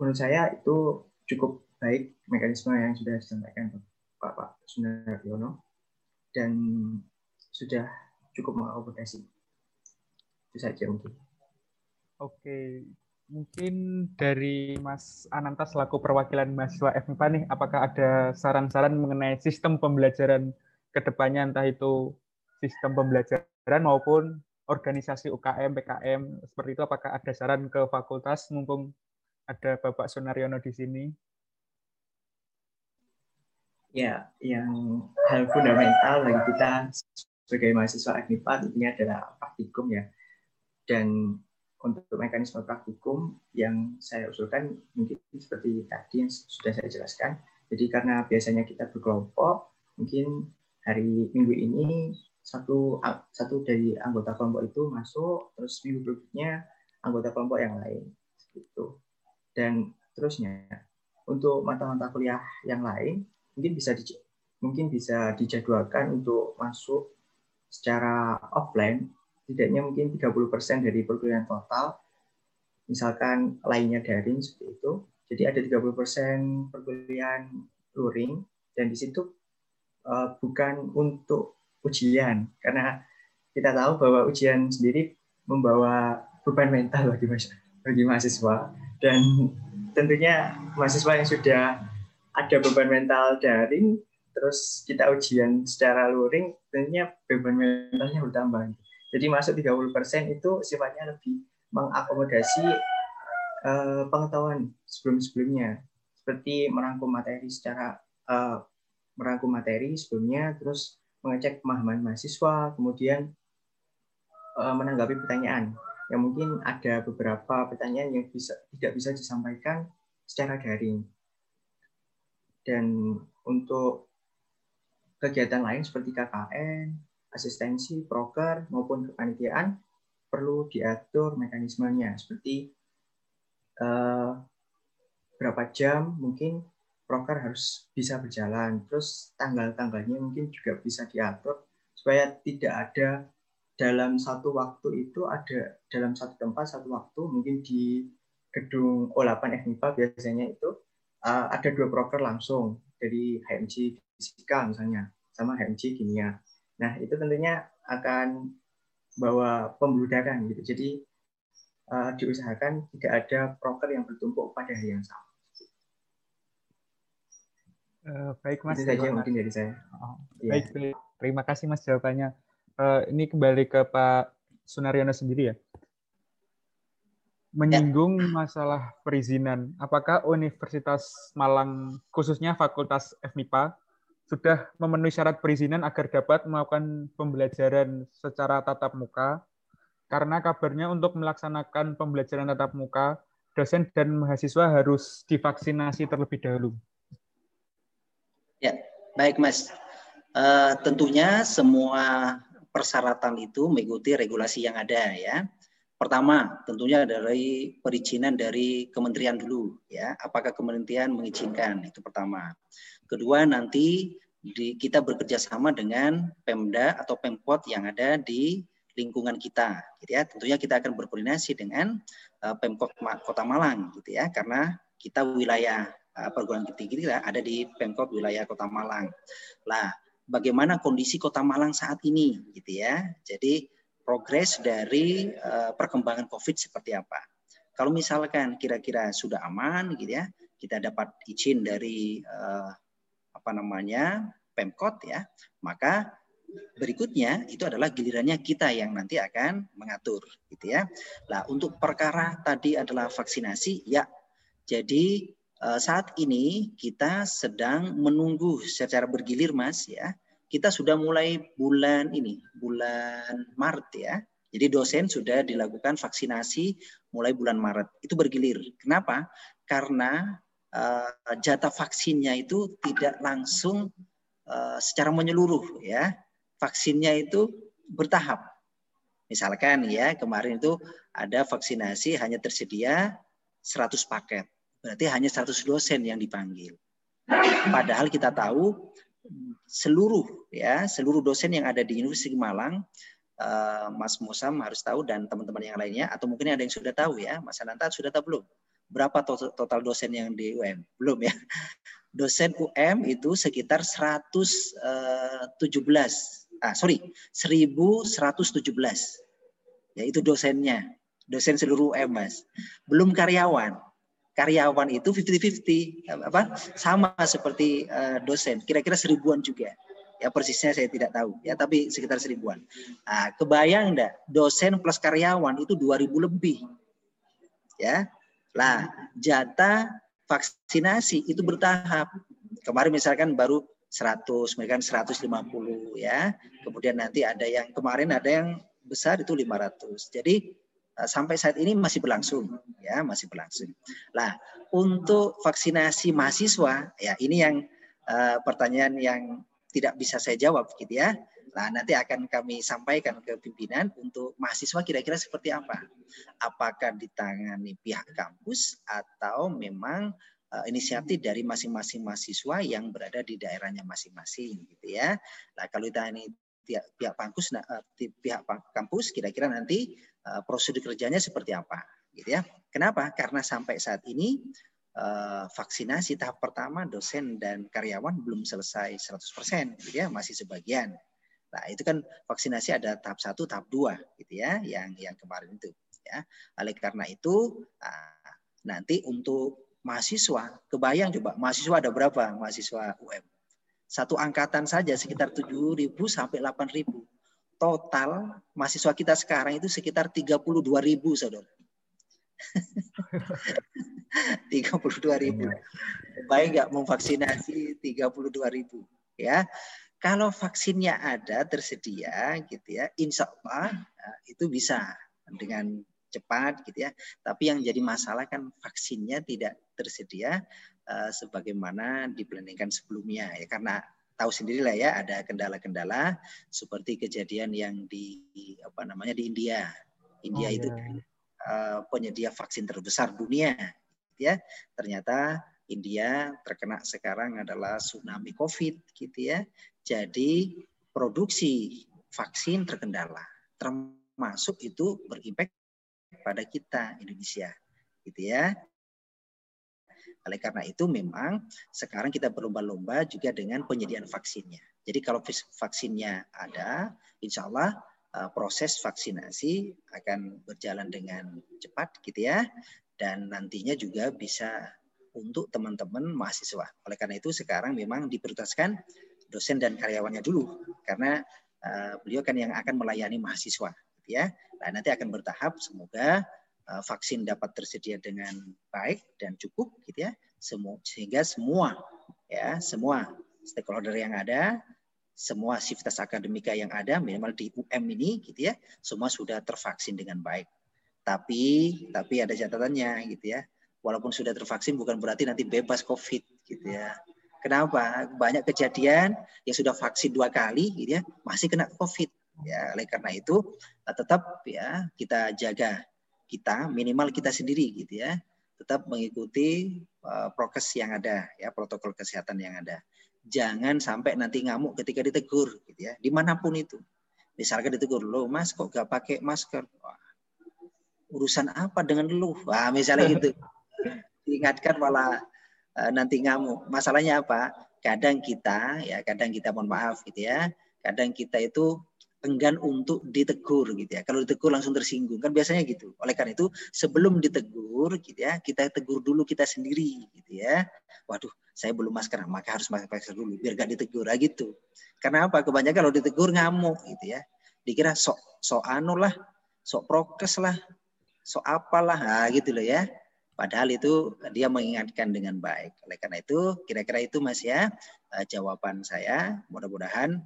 menurut saya itu cukup baik mekanisme yang sudah disampaikan Pak Pak Sunaryono dan sudah cukup mengakomodasi. Itu saja mungkin. Oke, mungkin dari Mas Ananta selaku perwakilan mahasiswa FMIPA nih, apakah ada saran-saran mengenai sistem pembelajaran ke depannya, entah itu sistem pembelajaran maupun organisasi UKM, PKM, seperti itu, apakah ada saran ke fakultas, mumpung ada Bapak Sunaryono di sini? ya yang hal fundamental bagi kita sebagai mahasiswa Agnipa tentunya adalah praktikum ya. Dan untuk mekanisme praktikum yang saya usulkan mungkin seperti tadi yang sudah saya jelaskan. Jadi karena biasanya kita berkelompok, mungkin hari minggu ini satu satu dari anggota kelompok itu masuk, terus minggu berikutnya anggota kelompok yang lain gitu. Dan terusnya untuk mata-mata kuliah yang lain mungkin bisa di, mungkin bisa dijadwalkan untuk masuk secara offline tidaknya mungkin 30% dari perkuliahan total misalkan lainnya daring seperti itu. Jadi ada 30% perkuliahan luring dan di situ uh, bukan untuk ujian. Karena kita tahu bahwa ujian sendiri membawa beban mental bagi bagi mahasiswa. Dan tentunya mahasiswa yang sudah ada beban mental daring terus kita ujian secara luring tentunya beban mentalnya bertambah. Jadi masuk 30% itu sifatnya lebih mengakomodasi uh, pengetahuan sebelum-sebelumnya. Seperti merangkum materi secara uh, merangkum materi sebelumnya terus mengecek pemahaman mahasiswa kemudian uh, menanggapi pertanyaan yang mungkin ada beberapa pertanyaan yang bisa tidak bisa disampaikan secara daring. Dan untuk kegiatan lain seperti KKN, asistensi, proker maupun kepanitiaan perlu diatur mekanismenya seperti uh, berapa jam mungkin proker harus bisa berjalan, terus tanggal-tanggalnya mungkin juga bisa diatur supaya tidak ada dalam satu waktu itu ada dalam satu tempat satu waktu mungkin di gedung O8 FMIPA biasanya itu uh, ada dua proker langsung dari HMC Fisika misalnya sama HMC Kimia. Nah itu tentunya akan bawa pembludakan gitu. Jadi uh, diusahakan tidak ada proker yang bertumpuk pada hari yang sama. Uh, baik mas. Itu saja mungkin dari saya. Oh, baik, ya. terima kasih mas jawabannya uh, ini kembali ke Pak Sunaryono sendiri ya. Menyinggung ya. masalah perizinan, apakah Universitas Malang khususnya Fakultas FMIPA sudah memenuhi syarat perizinan agar dapat melakukan pembelajaran secara tatap muka? Karena kabarnya untuk melaksanakan pembelajaran tatap muka, dosen dan mahasiswa harus divaksinasi terlebih dahulu. Baik Mas. Uh, tentunya semua persyaratan itu mengikuti regulasi yang ada ya. Pertama, tentunya dari perizinan dari kementerian dulu ya. Apakah kementerian mengizinkan? Itu pertama. Kedua, nanti di, kita bekerja sama dengan Pemda atau Pemkot yang ada di lingkungan kita gitu ya. Tentunya kita akan berkoordinasi dengan uh, Pemkot Kota Malang gitu ya karena kita wilayah perguruan tinggi kita ada di Pemkot wilayah Kota Malang. Lah, bagaimana kondisi Kota Malang saat ini gitu ya. Jadi progres dari uh, perkembangan Covid seperti apa. Kalau misalkan kira-kira sudah aman gitu ya, kita dapat izin dari uh, apa namanya Pemkot ya, maka berikutnya itu adalah gilirannya kita yang nanti akan mengatur gitu ya. Nah, untuk perkara tadi adalah vaksinasi ya. Jadi Eh, saat ini kita sedang menunggu secara bergilir Mas ya. Kita sudah mulai bulan ini, bulan Maret ya. Jadi dosen sudah dilakukan vaksinasi mulai bulan Maret. Itu bergilir. Kenapa? Karena uh, jatah vaksinnya itu tidak langsung uh, secara menyeluruh ya. Vaksinnya itu bertahap. Misalkan ya, kemarin itu ada vaksinasi hanya tersedia 100 paket Berarti hanya 100 dosen yang dipanggil. Padahal kita tahu seluruh ya seluruh dosen yang ada di Universitas Malang uh, Mas Musam harus tahu dan teman-teman yang lainnya atau mungkin ada yang sudah tahu ya Mas Ananta sudah tahu belum? Berapa total, total dosen yang di UM belum ya. Dosen UM itu sekitar 117 eh, ah sorry 1117 ya itu dosennya. Dosen seluruh UM Mas. Belum karyawan karyawan itu 50-50 apa sama seperti uh, dosen kira-kira seribuan juga. Ya persisnya saya tidak tahu. Ya tapi sekitar seribuan. Nah, kebayang enggak dosen plus karyawan itu 2000 lebih. Ya lah jatah vaksinasi itu bertahap. Kemarin misalkan baru 100 misalkan 150 ya. Kemudian nanti ada yang kemarin ada yang besar itu 500 jadi Eh, sampai saat ini masih berlangsung ya masih berlangsung. Lah untuk vaksinasi mahasiswa ya ini yang uh, pertanyaan yang tidak bisa saya jawab gitu ya. Nah, nanti akan kami sampaikan ke pimpinan untuk mahasiswa kira-kira seperti apa. Apakah ditangani pihak kampus atau memang uh, inisiatif dari masing-masing mahasiswa yang berada di daerahnya masing-masing gitu ya. Nah, kalau ditangani pihak, pihak kampus nah, uh, pihak kampus kira-kira nanti uh, prosedur kerjanya seperti apa gitu ya. Kenapa? Karena sampai saat ini uh, vaksinasi tahap pertama dosen dan karyawan belum selesai 100% gitu ya, masih sebagian. Nah, itu kan vaksinasi ada tahap satu, tahap dua, gitu ya, yang yang kemarin itu. Ya, oleh karena itu, nanti untuk mahasiswa, kebayang coba mahasiswa ada berapa mahasiswa UM? Satu angkatan saja sekitar 7.000 sampai 8.000. Total mahasiswa kita sekarang itu sekitar 32.000, saudara. 32 ribu. Baik nggak memvaksinasi 32 ribu. Ya, kalau vaksinnya ada tersedia gitu ya, insya Allah ya, itu bisa dengan cepat gitu ya. Tapi yang jadi masalah kan vaksinnya tidak tersedia uh, sebagaimana diplaningkan sebelumnya ya karena tahu sendirilah ya ada kendala-kendala seperti kejadian yang di apa namanya di India. India oh, itu ya. uh, penyedia vaksin terbesar dunia ya. Ternyata India terkena sekarang adalah tsunami Covid gitu ya. Jadi produksi vaksin terkendala, termasuk itu berimpact pada kita Indonesia, gitu ya. Oleh karena itu memang sekarang kita berlomba-lomba juga dengan penyediaan vaksinnya. Jadi kalau vaksinnya ada, insya Allah eh, proses vaksinasi akan berjalan dengan cepat gitu ya. Dan nantinya juga bisa untuk teman-teman mahasiswa. Oleh karena itu sekarang memang diprioritaskan dosen dan karyawannya dulu karena uh, beliau kan yang akan melayani mahasiswa gitu ya. Nah, nanti akan bertahap semoga uh, vaksin dapat tersedia dengan baik dan cukup gitu ya. Semua sehingga semua ya, semua stakeholder yang ada semua sivitas akademika yang ada minimal di UM ini gitu ya semua sudah tervaksin dengan baik tapi tapi ada catatannya gitu ya walaupun sudah tervaksin bukan berarti nanti bebas covid gitu ya Kenapa? Banyak kejadian yang sudah vaksin dua kali, gitu ya, masih kena COVID. Ya, oleh karena itu eh, tetap ya kita jaga kita minimal kita sendiri gitu ya tetap mengikuti uh, prokes yang ada ya protokol kesehatan yang ada jangan sampai nanti ngamuk ketika ditegur gitu ya di mana pun itu misalkan ditegur lo mas kok gak pakai masker Wah, urusan apa dengan lu wah misalnya gitu diingatkan malah Eh, nanti ngamuk. Masalahnya apa? Kadang kita ya, kadang kita mohon maaf gitu ya. Kadang kita itu enggan untuk ditegur gitu ya. Kalau ditegur langsung tersinggung kan biasanya gitu. Oleh karena itu sebelum ditegur gitu ya, kita tegur dulu kita sendiri gitu ya. Waduh, saya belum masker, maka harus pakai masker dulu biar gak ditegur lah gitu. Karena apa? Kebanyakan kalau ditegur ngamuk gitu ya. Dikira sok sok anu lah, sok prokes lah, sok apalah, nah, gitu loh ya. Padahal itu dia mengingatkan dengan baik. Oleh karena itu, kira-kira itu Mas ya uh, jawaban saya. Mudah-mudahan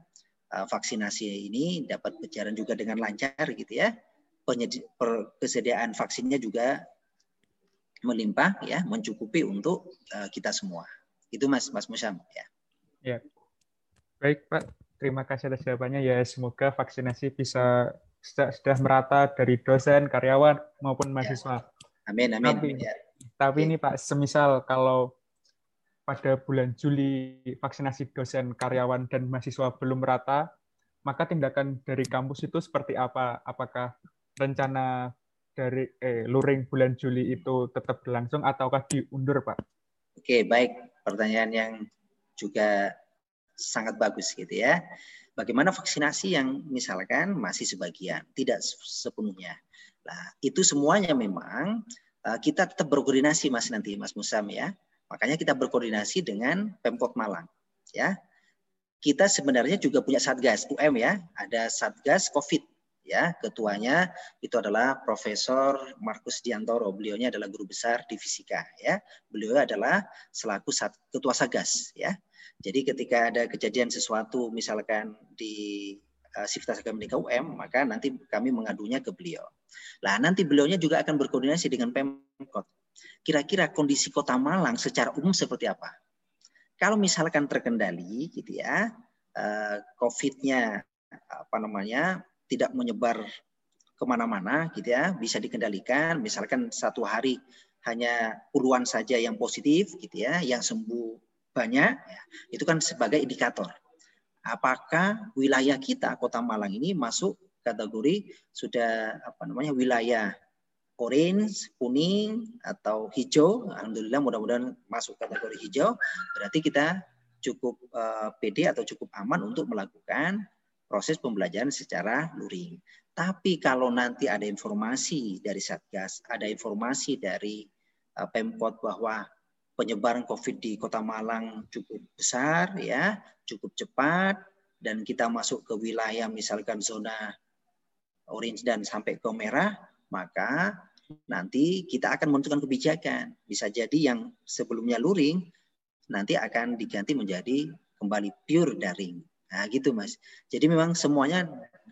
vaksinasi ini dapat berjalan juga dengan lancar gitu ya. Penyedi kesediaan vaksinnya juga melimpah ya, mencukupi untuk uh, kita semua. Itu Mas Mas Musam ya. Ya. Baik Pak, terima kasih atas jawabannya ya. Semoga vaksinasi bisa sudah, sudah merata dari dosen, karyawan maupun ya. mahasiswa. Ya. Amin, amin. Tapi, ya. tapi ini Pak, semisal kalau pada bulan Juli vaksinasi dosen, karyawan, dan mahasiswa belum merata, maka tindakan dari kampus itu seperti apa? Apakah rencana dari eh, luring bulan Juli itu tetap berlangsung ataukah diundur, Pak? Oke, baik. Pertanyaan yang juga sangat bagus gitu ya. Bagaimana vaksinasi yang misalkan masih sebagian, tidak sepenuhnya. Nah, itu semuanya memang uh, kita tetap berkoordinasi Mas nanti Mas Musam ya. Makanya kita berkoordinasi dengan Pemkot Malang ya. Kita sebenarnya juga punya Satgas UM ya, ada Satgas Covid ya. Ketuanya itu adalah Profesor Markus Diantoro. Beliaunya adalah guru besar di fisika ya. Beliau adalah selaku sat, ketua Satgas ya. Jadi ketika ada kejadian sesuatu misalkan di uh, Sivitas Akademika UM, maka nanti kami mengadunya ke beliau. Nah, nanti beliaunya juga akan berkoordinasi dengan Pemkot. Kira-kira kondisi Kota Malang secara umum seperti apa? Kalau misalkan terkendali gitu ya, uh, COVID-nya apa namanya tidak menyebar ke mana-mana gitu ya bisa dikendalikan misalkan satu hari hanya puluhan saja yang positif gitu ya yang sembuh banyak ya, itu kan sebagai indikator apakah wilayah kita Kota Malang ini masuk kategori sudah apa namanya wilayah orange, kuning atau hijau. Alhamdulillah mudah-mudahan masuk kategori hijau. Berarti kita cukup uh, pede atau cukup aman untuk melakukan proses pembelajaran secara luring. Tapi kalau nanti ada informasi dari Satgas, ada informasi dari uh, Pemkot bahwa penyebaran COVID di Kota Malang cukup besar, ya, cukup cepat, dan kita masuk ke wilayah misalkan zona orange dan sampai ke merah, maka nanti kita akan menentukan kebijakan. Bisa jadi yang sebelumnya luring nanti akan diganti menjadi kembali pure daring. Nah, gitu Mas. Jadi memang semuanya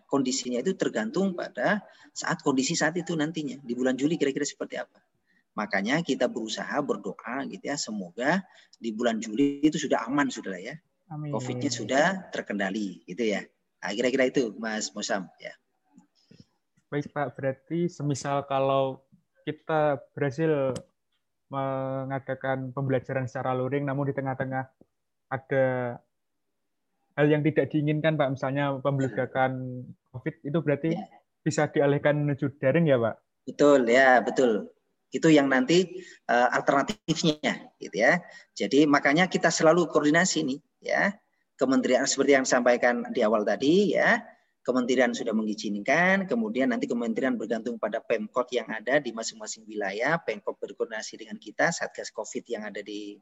kondisinya itu tergantung pada saat kondisi saat itu nantinya di bulan Juli kira-kira seperti apa. Makanya kita berusaha berdoa gitu ya semoga di bulan Juli itu sudah aman sudah ya. Covid-nya sudah terkendali gitu ya. Nah, kira-kira itu Mas Mosam ya. Baik Pak, berarti semisal kalau kita berhasil mengadakan pembelajaran secara luring, namun di tengah-tengah ada hal yang tidak diinginkan Pak, misalnya pembelajaran COVID, itu berarti ya. bisa dialihkan menuju daring ya Pak? Betul, ya betul. Itu yang nanti uh, alternatifnya, gitu ya. Jadi makanya kita selalu koordinasi nih, ya. Kementerian seperti yang sampaikan di awal tadi, ya kementerian sudah mengizinkan, kemudian nanti kementerian bergantung pada Pemkot yang ada di masing-masing wilayah, Pemkot berkoordinasi dengan kita, Satgas Covid yang ada di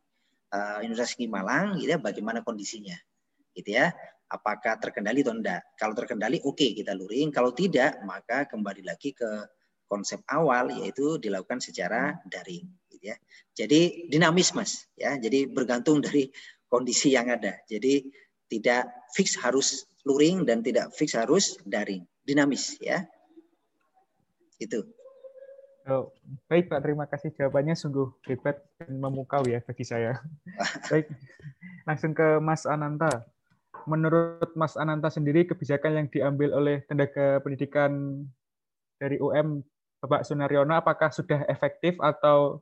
uh, Universitas Malang, gitu ya, bagaimana kondisinya, gitu ya, apakah terkendali atau tidak. Kalau terkendali, oke okay, kita luring. Kalau tidak, maka kembali lagi ke konsep awal, yaitu dilakukan secara daring, gitu ya. Jadi dinamis, mas, ya. Jadi bergantung dari kondisi yang ada. Jadi tidak fix harus luring dan tidak fix harus daring, dinamis ya. Itu. Oh, baik Pak, terima kasih jawabannya sungguh hebat dan memukau ya bagi saya. baik, langsung ke Mas Ananta. Menurut Mas Ananta sendiri, kebijakan yang diambil oleh tenaga pendidikan dari UM Bapak Sunaryono apakah sudah efektif atau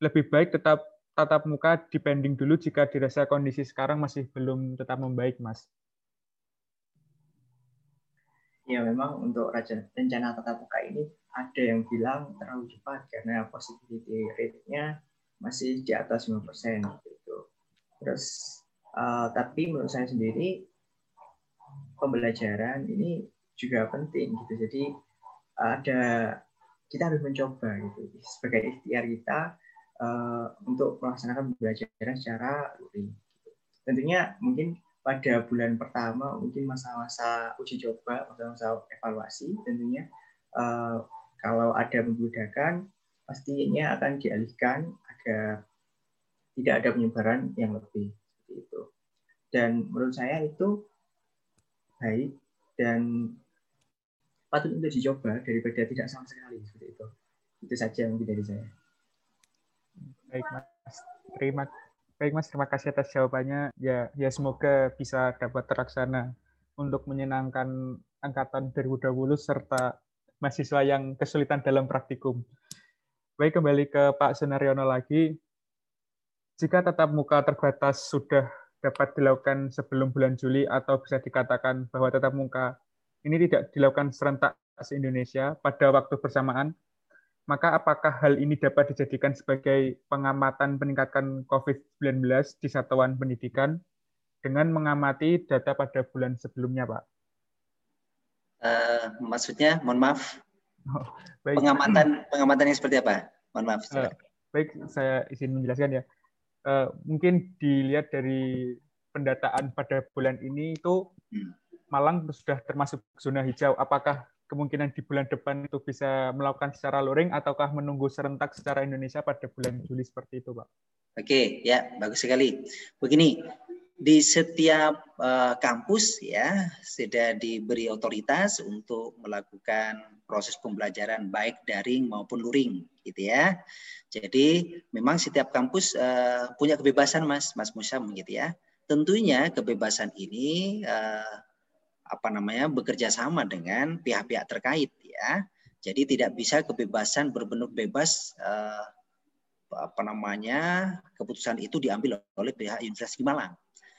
lebih baik tetap tatap muka dibanding dulu jika dirasa kondisi sekarang masih belum tetap membaik, Mas? Ya memang untuk rencana tatap muka ini ada yang bilang terlalu cepat karena positivity rate-nya masih di atas 5% gitu. Terus uh, tapi menurut saya sendiri pembelajaran ini juga penting gitu. Jadi ada kita harus mencoba gitu sebagai ikhtiar kita uh, untuk melaksanakan pembelajaran secara. Gitu. Tentunya mungkin pada bulan pertama mungkin masa-masa uji coba, masa-masa evaluasi tentunya uh, kalau ada memudahkan pastinya akan dialihkan agar tidak ada penyebaran yang lebih seperti itu. Dan menurut saya itu baik dan patut untuk dicoba daripada tidak sama sekali seperti itu. Itu saja mungkin dari saya. Baik, Mas. Terima Baik Mas, terima kasih atas jawabannya. Ya, ya semoga bisa dapat terlaksana untuk menyenangkan angkatan 2020 serta mahasiswa yang kesulitan dalam praktikum. Baik, kembali ke Pak Senaryono lagi. Jika tatap muka terbatas sudah dapat dilakukan sebelum bulan Juli atau bisa dikatakan bahwa tatap muka ini tidak dilakukan serentak se-Indonesia pada waktu bersamaan, maka apakah hal ini dapat dijadikan sebagai pengamatan peningkatan COVID-19 di satuan pendidikan dengan mengamati data pada bulan sebelumnya, Pak? Uh, maksudnya, mohon maaf, oh, baik. pengamatan pengamatannya seperti apa? Mohon maaf. Uh, baik, saya izin menjelaskan ya. Uh, mungkin dilihat dari pendataan pada bulan ini itu hmm. Malang sudah termasuk zona hijau. Apakah kemungkinan di bulan depan itu bisa melakukan secara luring ataukah menunggu serentak secara Indonesia pada bulan Juli seperti itu, Pak? Oke, ya bagus sekali. Begini, di setiap uh, kampus ya sudah diberi otoritas untuk melakukan proses pembelajaran baik daring maupun luring, gitu ya. Jadi memang setiap kampus uh, punya kebebasan, Mas, Mas Musam, gitu ya tentunya kebebasan ini eh, apa namanya bekerja sama dengan pihak-pihak terkait ya. Jadi tidak bisa kebebasan berbentuk bebas eh, apa namanya keputusan itu diambil oleh pihak Universitas Malang.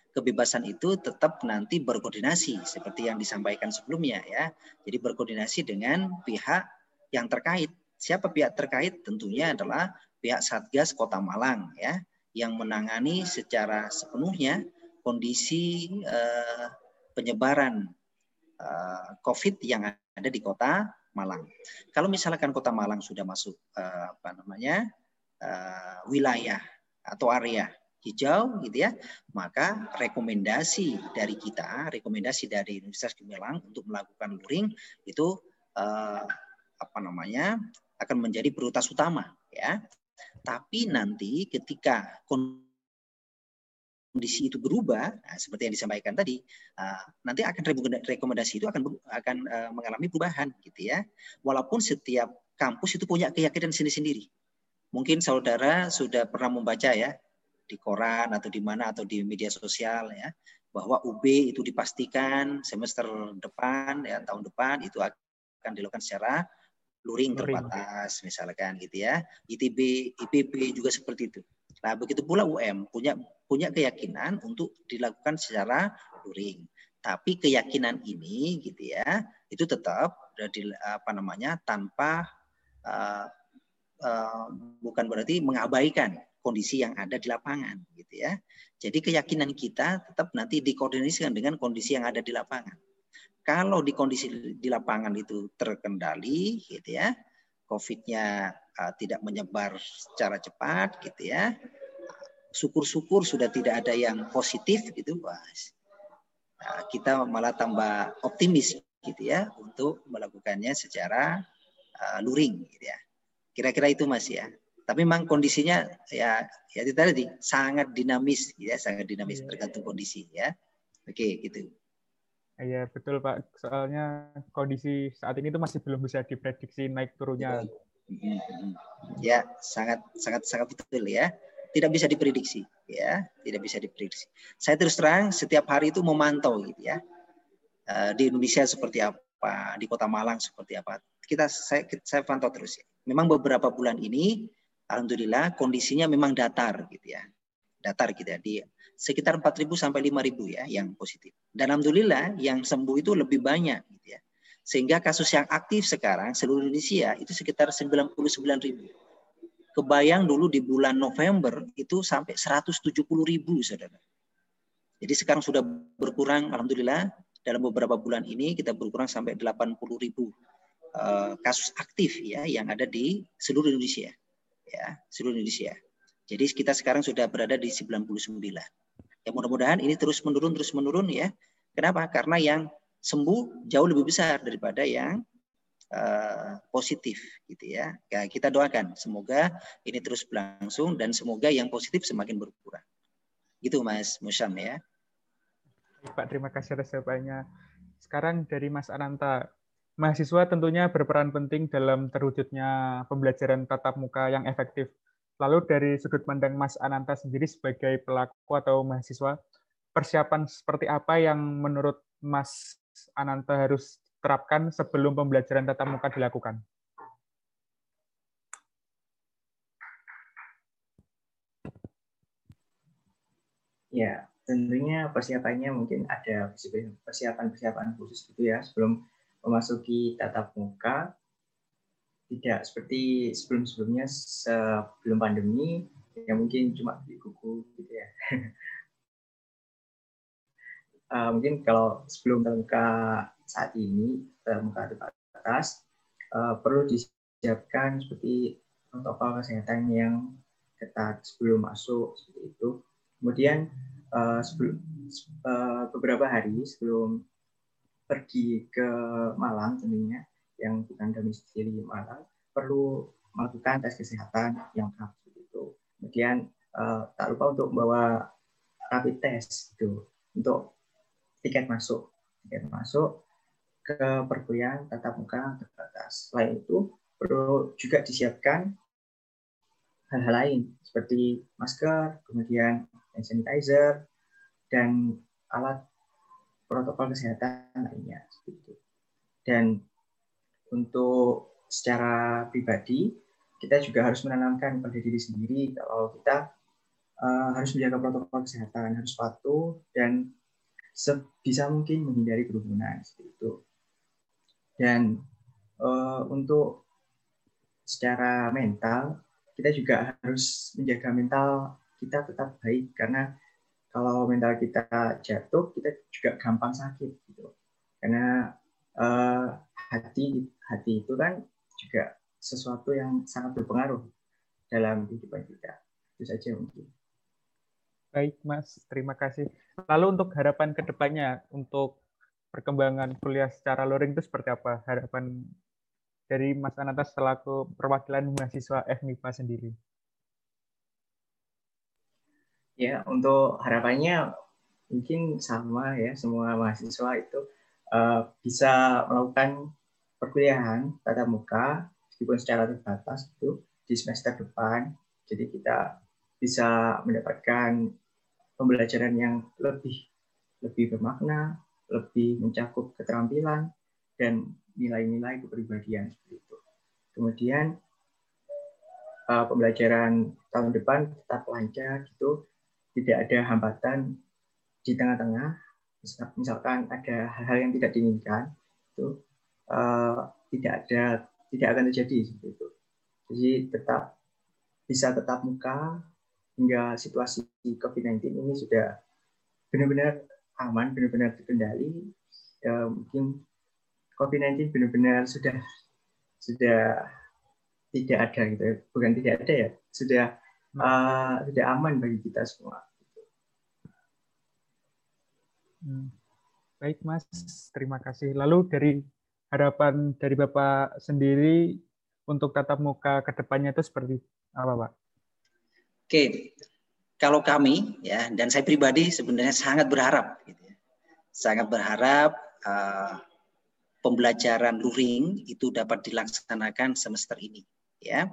Kebebasan itu tetap nanti berkoordinasi seperti yang disampaikan sebelumnya ya. Jadi berkoordinasi dengan pihak yang terkait. Siapa pihak terkait? Tentunya adalah pihak Satgas Kota Malang ya yang menangani secara sepenuhnya kondisi eh, penyebaran eh, COVID yang ada di Kota Malang. Kalau misalkan Kota Malang sudah masuk eh, apa namanya uh, wilayah atau area hijau gitu ya, maka rekomendasi dari kita, rekomendasi dari Universitas Gemilang untuk melakukan luring itu apa namanya akan menjadi prioritas utama ya. Tapi nanti ketika itu berubah, nah, seperti yang disampaikan tadi, uh, nanti akan rekomendasi itu akan akan uh, mengalami perubahan gitu ya. Walaupun setiap kampus itu punya keyakinan sendiri-sendiri Mungkin saudara sudah pernah membaca ya di koran atau di mana atau di media sosial ya bahwa UB itu dipastikan semester depan ya tahun depan itu akan dilakukan secara luring terbatas misalkan gitu ya. ITB, IPB juga seperti itu. Nah, begitu pula UM punya punya keyakinan untuk dilakukan secara luring. Tapi keyakinan ini gitu ya, itu tetap di, apa namanya tanpa uh, Eh, bukan berarti mengabaikan kondisi yang ada di lapangan gitu ya. Jadi keyakinan kita tetap nanti dikoordinasikan dengan kondisi yang ada di lapangan. Kalau di kondisi di lapangan itu terkendali gitu ya, COVID-nya uh, tidak menyebar secara cepat gitu ya. Syukur-syukur sudah tidak ada yang positif gitu, Mas. Nah, kita malah tambah optimis gitu ya untuk melakukannya secara uh, luring gitu ya. Kira-kira itu Mas ya. Tapi memang kondisinya ya ya itu tadi sangat dinamis ya, sangat dinamis yeah. tergantung kondisi ya. Oke, gitu. Iya betul Pak. Soalnya kondisi saat ini itu masih belum bisa diprediksi naik turunnya. Ya, sangat sangat sangat betul ya. Tidak bisa diprediksi ya, tidak bisa diprediksi. Saya terus terang setiap hari itu memantau gitu ya. Eh, di Indonesia seperti apa, di Kota Malang seperti apa. Kita saya saya pantau terus ya memang beberapa bulan ini alhamdulillah kondisinya memang datar gitu ya. Datar gitu ya di sekitar 4.000 sampai 5.000 ya yang positif. Dan alhamdulillah yang sembuh itu lebih banyak gitu ya. Sehingga kasus yang aktif sekarang seluruh Indonesia itu sekitar 99.000. Kebayang dulu di bulan November itu sampai 170.000 Saudara. Jadi sekarang sudah berkurang alhamdulillah dalam beberapa bulan ini kita berkurang sampai 80 ribu Eh, kasus aktif ya yang ada di seluruh Indonesia ya seluruh Indonesia. Jadi kita sekarang sudah berada di 99. Ya mudah-mudahan ini terus menurun terus menurun ya. Kenapa? Karena yang sembuh jauh lebih besar daripada yang uh, positif gitu ya. ya. Kita doakan semoga ini terus berlangsung dan semoga yang positif semakin berkurang. Gitu Mas Musyam ya. Pak, terima kasih atas jawabannya. Sekarang dari Mas Ananta, mahasiswa tentunya berperan penting dalam terwujudnya pembelajaran tatap muka yang efektif. Lalu dari sudut pandang Mas Ananta sendiri sebagai pelaku atau mahasiswa, persiapan seperti apa yang menurut Mas Ananta harus terapkan sebelum pembelajaran tatap muka dilakukan? Ya, tentunya persiapannya mungkin ada persiapan-persiapan khusus gitu ya sebelum memasuki tatap muka tidak seperti sebelum-sebelumnya sebelum pandemi yang mungkin cuma di buku gitu ya. uh, mungkin kalau sebelum muka saat ini tatap muka terbatas uh, perlu disiapkan seperti protokol kesehatan yang ketat sebelum masuk seperti itu. Kemudian uh, sebelum uh, beberapa hari sebelum pergi ke Malang tentunya yang bukan domisili Malang perlu melakukan tes kesehatan yang lengkap itu. Kemudian uh, tak lupa untuk membawa rapid test itu untuk tiket masuk tiket masuk ke perkuliahan tatap muka terbatas. Selain itu perlu juga disiapkan hal-hal lain seperti masker, kemudian hand sanitizer, dan alat protokol kesehatan lainnya. Dan untuk secara pribadi, kita juga harus menanamkan pada diri sendiri kalau kita uh, harus menjaga protokol kesehatan, harus patuh dan sebisa mungkin menghindari kerumunan seperti itu. Dan uh, untuk secara mental, kita juga harus menjaga mental kita tetap baik. Karena kalau mental kita jatuh kita juga gampang sakit gitu. Karena uh, hati hati itu kan juga sesuatu yang sangat berpengaruh dalam kehidupan kita. Itu saja mungkin baik mas terima kasih lalu untuk harapan ke depannya untuk perkembangan kuliah secara luring itu seperti apa harapan dari Mas Anatas selaku perwakilan mahasiswa FMIPA sendiri? Ya, untuk harapannya mungkin sama ya semua mahasiswa itu uh, bisa melakukan perkuliahan tatap muka meskipun secara terbatas itu di semester depan. Jadi kita bisa mendapatkan pembelajaran yang lebih lebih bermakna, lebih mencakup keterampilan dan nilai-nilai kepribadian seperti itu. Kemudian uh, pembelajaran tahun depan tetap lancar gitu, tidak ada hambatan di tengah-tengah. Misalkan ada hal-hal yang tidak diinginkan, itu uh, tidak ada tidak akan terjadi seperti itu. Jadi tetap bisa tetap muka hingga situasi COVID-19 ini sudah benar-benar aman, benar-benar terkendali. Ya, mungkin COVID-19 benar-benar sudah sudah tidak ada gitu ya. bukan tidak ada ya sudah uh, sudah aman bagi kita semua hmm. baik mas terima kasih lalu dari harapan dari bapak sendiri untuk tatap muka ke depannya itu seperti apa pak oke kalau kami ya dan saya pribadi sebenarnya sangat berharap gitu ya. sangat berharap uh, pembelajaran luring itu dapat dilaksanakan semester ini ya.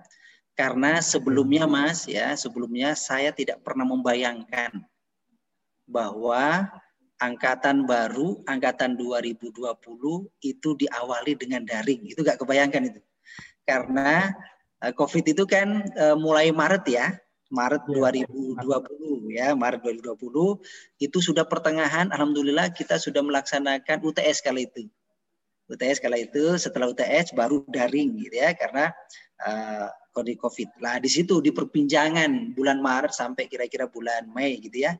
Karena sebelumnya Mas ya sebelumnya saya tidak pernah membayangkan bahwa angkatan baru angkatan 2020 itu diawali dengan daring. Itu gak kebayangkan itu. Karena eh, COVID itu kan eh, mulai Maret ya Maret 2020 iya, ya Maret 2020 itu sudah pertengahan Alhamdulillah kita sudah melaksanakan UTS kali itu UTS kala itu setelah UTS baru daring gitu ya karena uh, kode COVID. Lah di situ di perbincangan bulan Maret sampai kira-kira bulan Mei gitu ya.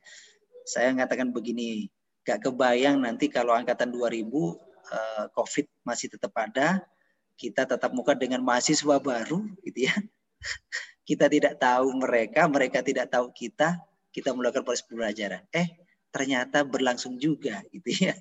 Saya mengatakan begini, gak kebayang nanti kalau angkatan 2000 uh, eh, COVID masih tetap ada, kita tetap muka dengan mahasiswa baru gitu ya. Kita tidak tahu mereka, mereka tidak tahu kita, kita melakukan proses pembelajaran. Eh, ternyata berlangsung juga gitu ya.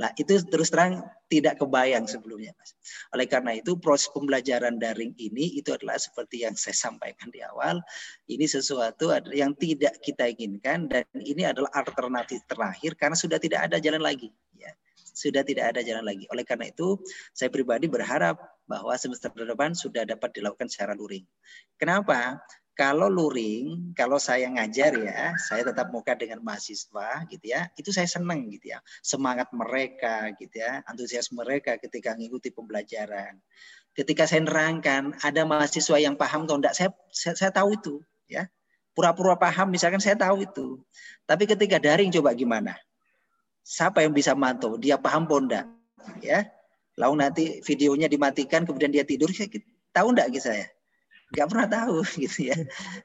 Lah itu terus terang tidak kebayang sebelumnya Mas. Oleh karena itu proses pembelajaran daring ini itu adalah seperti yang saya sampaikan di awal, ini sesuatu yang tidak kita inginkan dan ini adalah alternatif terakhir karena sudah tidak ada jalan lagi ya. Sudah tidak ada jalan lagi. Oleh karena itu saya pribadi berharap bahwa semester depan sudah dapat dilakukan secara luring. Kenapa? Kalau luring, kalau saya ngajar ya, saya tetap muka dengan mahasiswa gitu ya. Itu saya senang gitu ya. Semangat mereka gitu ya, antusias mereka ketika mengikuti pembelajaran. Ketika saya nerangkan, ada mahasiswa yang paham atau enggak, saya, saya, saya tahu itu ya. Pura-pura paham misalkan saya tahu itu. Tapi ketika daring coba gimana? Siapa yang bisa mantau? Dia paham enggak? Ya. Lalu nanti videonya dimatikan kemudian dia tidur, tahu enggak gitu saya? nggak pernah tahu gitu ya.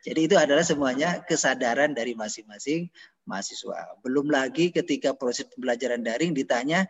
Jadi itu adalah semuanya kesadaran dari masing-masing mahasiswa. Belum lagi ketika proses pembelajaran daring ditanya,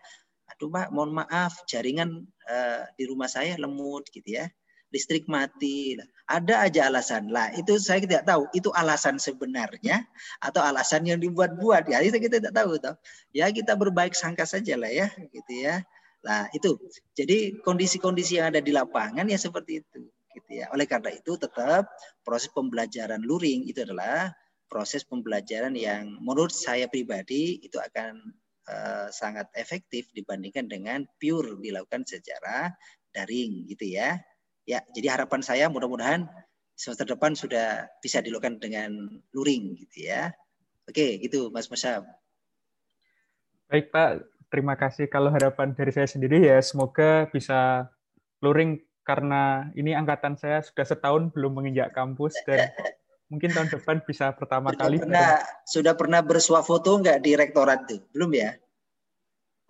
aduh Pak, mohon maaf jaringan uh, di rumah saya lemut gitu ya. Listrik mati. Ada aja alasan. Lah, itu saya tidak tahu itu alasan sebenarnya atau alasan yang dibuat-buat. Ya, itu kita tidak tahu toh. Ya, kita berbaik sangka saja lah ya, gitu ya. Nah, itu. Jadi kondisi-kondisi yang ada di lapangan ya seperti itu gitu ya. Oleh karena itu tetap proses pembelajaran luring itu adalah proses pembelajaran yang menurut saya pribadi itu akan uh, sangat efektif dibandingkan dengan pure dilakukan secara daring gitu ya. Ya, jadi harapan saya mudah-mudahan semester depan sudah bisa dilakukan dengan luring gitu ya. Oke, itu Mas Musa. Baik Pak, terima kasih. Kalau harapan dari saya sendiri ya semoga bisa luring karena ini angkatan saya sudah setahun belum menginjak kampus dan mungkin tahun depan bisa pertama sudah kali. Pernah, sudah pernah bersuah foto nggak di rektorat tuh? Belum ya?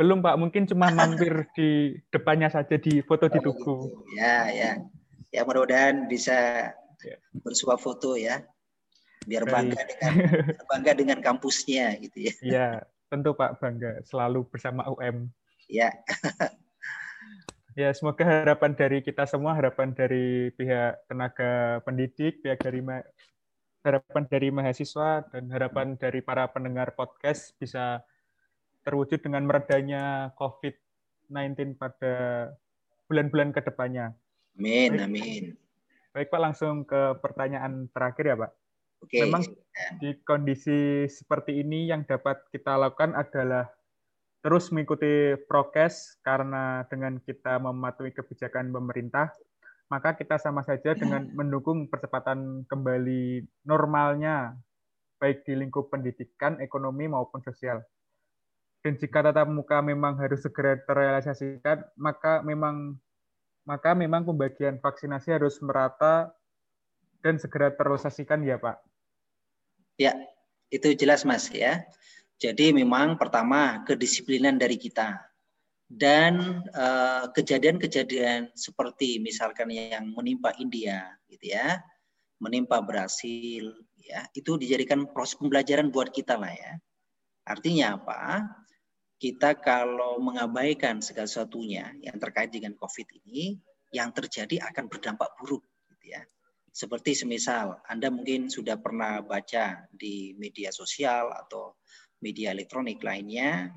Belum Pak, mungkin cuma mampir di depannya saja di foto di tugu. Oh, gitu. Ya, ya. Ya mudah-mudahan bisa ya. bersuah foto ya. Biar bangga Baik. dengan bangga dengan kampusnya gitu ya. Iya, tentu Pak bangga selalu bersama UM. Ya. ya, semoga harapan dari kita semua, harapan dari pihak tenaga pendidik, pihak dari harapan dari mahasiswa dan harapan dari para pendengar podcast bisa terwujud dengan meredanya COVID-19 pada bulan-bulan ke depannya. Amin, Baik. amin. Baik Pak, langsung ke pertanyaan terakhir ya Pak. Oke. Memang di kondisi seperti ini yang dapat kita lakukan adalah terus mengikuti prokes karena dengan kita mematuhi kebijakan pemerintah, maka kita sama saja dengan mendukung percepatan kembali normalnya baik di lingkup pendidikan, ekonomi maupun sosial. Dan jika tatap muka memang harus segera terrealisasikan, maka memang maka memang pembagian vaksinasi harus merata dan segera terrealisasikan ya Pak. Ya, itu jelas Mas ya. Jadi memang pertama kedisiplinan dari kita dan eh, kejadian-kejadian seperti misalkan yang menimpa India gitu ya, menimpa Brasil ya, itu dijadikan proses pembelajaran buat kita lah ya. Artinya apa? Kita kalau mengabaikan segala sesuatunya yang terkait dengan COVID ini, yang terjadi akan berdampak buruk. Gitu ya. Seperti semisal Anda mungkin sudah pernah baca di media sosial atau media elektronik lainnya,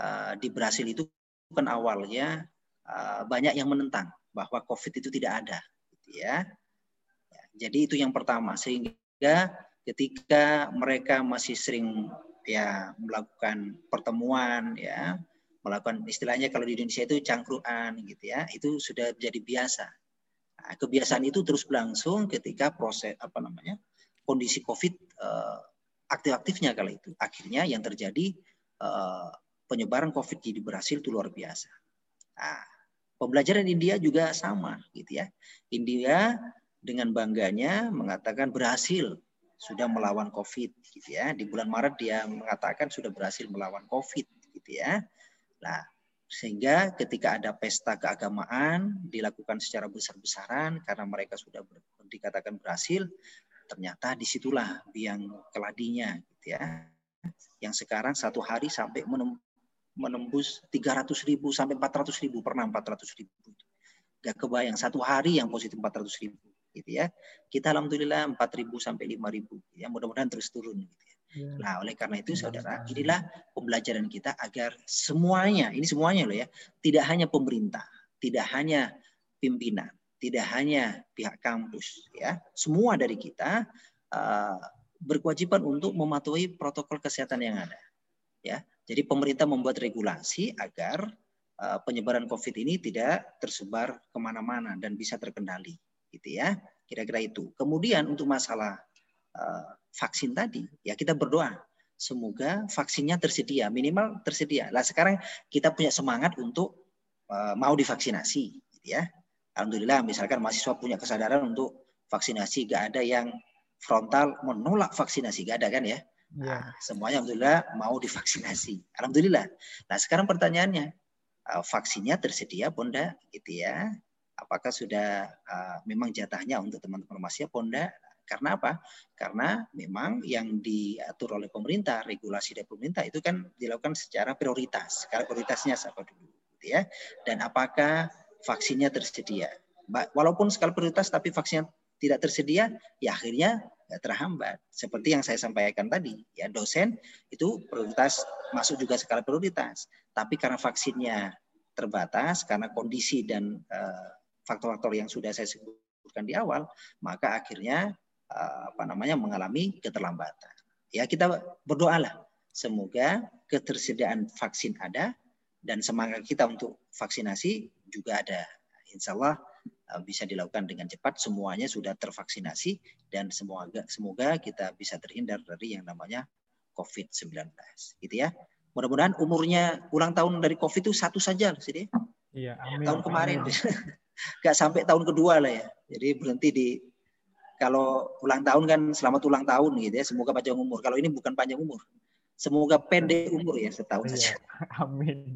uh, di Brasil itu kan awalnya uh, banyak yang menentang bahwa COVID itu tidak ada. Gitu ya. Jadi itu yang pertama, sehingga ketika mereka masih sering ya melakukan pertemuan ya melakukan istilahnya kalau di Indonesia itu cangkruan gitu ya itu sudah jadi biasa. Nah, kebiasaan itu terus berlangsung ketika proses apa namanya kondisi COVID uh, aktif-aktifnya kali itu. Akhirnya yang terjadi uh, penyebaran COVID di Brasil itu luar biasa. Nah, pembelajaran India juga sama gitu ya. India dengan bangganya mengatakan berhasil sudah melawan COVID gitu ya. Di bulan Maret dia mengatakan sudah berhasil melawan COVID gitu ya. Nah, sehingga ketika ada pesta keagamaan dilakukan secara besar-besaran karena mereka sudah ber, dikatakan berhasil, ternyata di situlah biang keladinya gitu ya. Yang sekarang satu hari sampai menembus 300 ribu sampai 400 ribu pernah 400 ribu. Gak kebayang satu hari yang positif 400 ribu gitu ya. Kita alhamdulillah 4.000 sampai 5.000 ya mudah-mudahan terus turun gitu ya. ya. Nah, oleh karena itu saudara, inilah pembelajaran kita agar semuanya, ini semuanya loh ya, tidak hanya pemerintah, tidak hanya pimpinan, tidak hanya pihak kampus ya, semua dari kita uh, berkewajiban untuk mematuhi protokol kesehatan yang ada. Ya, jadi pemerintah membuat regulasi agar uh, penyebaran COVID ini tidak tersebar ke mana-mana dan bisa terkendali gitu ya kira-kira itu kemudian untuk masalah uh, vaksin tadi ya kita berdoa semoga vaksinnya tersedia minimal tersedia lah sekarang kita punya semangat untuk uh, mau divaksinasi gitu ya alhamdulillah misalkan mahasiswa punya kesadaran untuk vaksinasi gak ada yang frontal menolak vaksinasi gak ada kan ya Ya. Nah, semuanya alhamdulillah mau divaksinasi. Alhamdulillah. Nah, sekarang pertanyaannya, uh, vaksinnya tersedia Bunda gitu ya apakah sudah uh, memang jatahnya untuk teman-teman mahasiswa Ponda karena apa? Karena memang yang diatur oleh pemerintah, regulasi dari pemerintah itu kan dilakukan secara prioritas. Skala prioritasnya siapa dulu, gitu ya. Dan apakah vaksinnya tersedia? Walaupun skala prioritas tapi vaksinnya tidak tersedia, ya akhirnya terhambat. Seperti yang saya sampaikan tadi, ya dosen itu prioritas masuk juga skala prioritas. Tapi karena vaksinnya terbatas, karena kondisi dan uh, faktor-faktor yang sudah saya sebutkan di awal, maka akhirnya eh, apa namanya mengalami keterlambatan. Ya kita berdoalah semoga ketersediaan vaksin ada dan semangat kita untuk vaksinasi juga ada. Insya Allah eh, bisa dilakukan dengan cepat. Semuanya sudah tervaksinasi dan semoga semoga kita bisa terhindar dari yang namanya COVID-19. Gitu ya. Mudah-mudahan umurnya ulang tahun dari COVID itu satu saja sih Iya, amin. Tahun kemarin. Gak sampai tahun kedua lah ya. Jadi berhenti di kalau ulang tahun kan selamat ulang tahun gitu ya. Semoga panjang umur. Kalau ini bukan panjang umur. Semoga pendek umur ya setahun Iya, saja. Amin.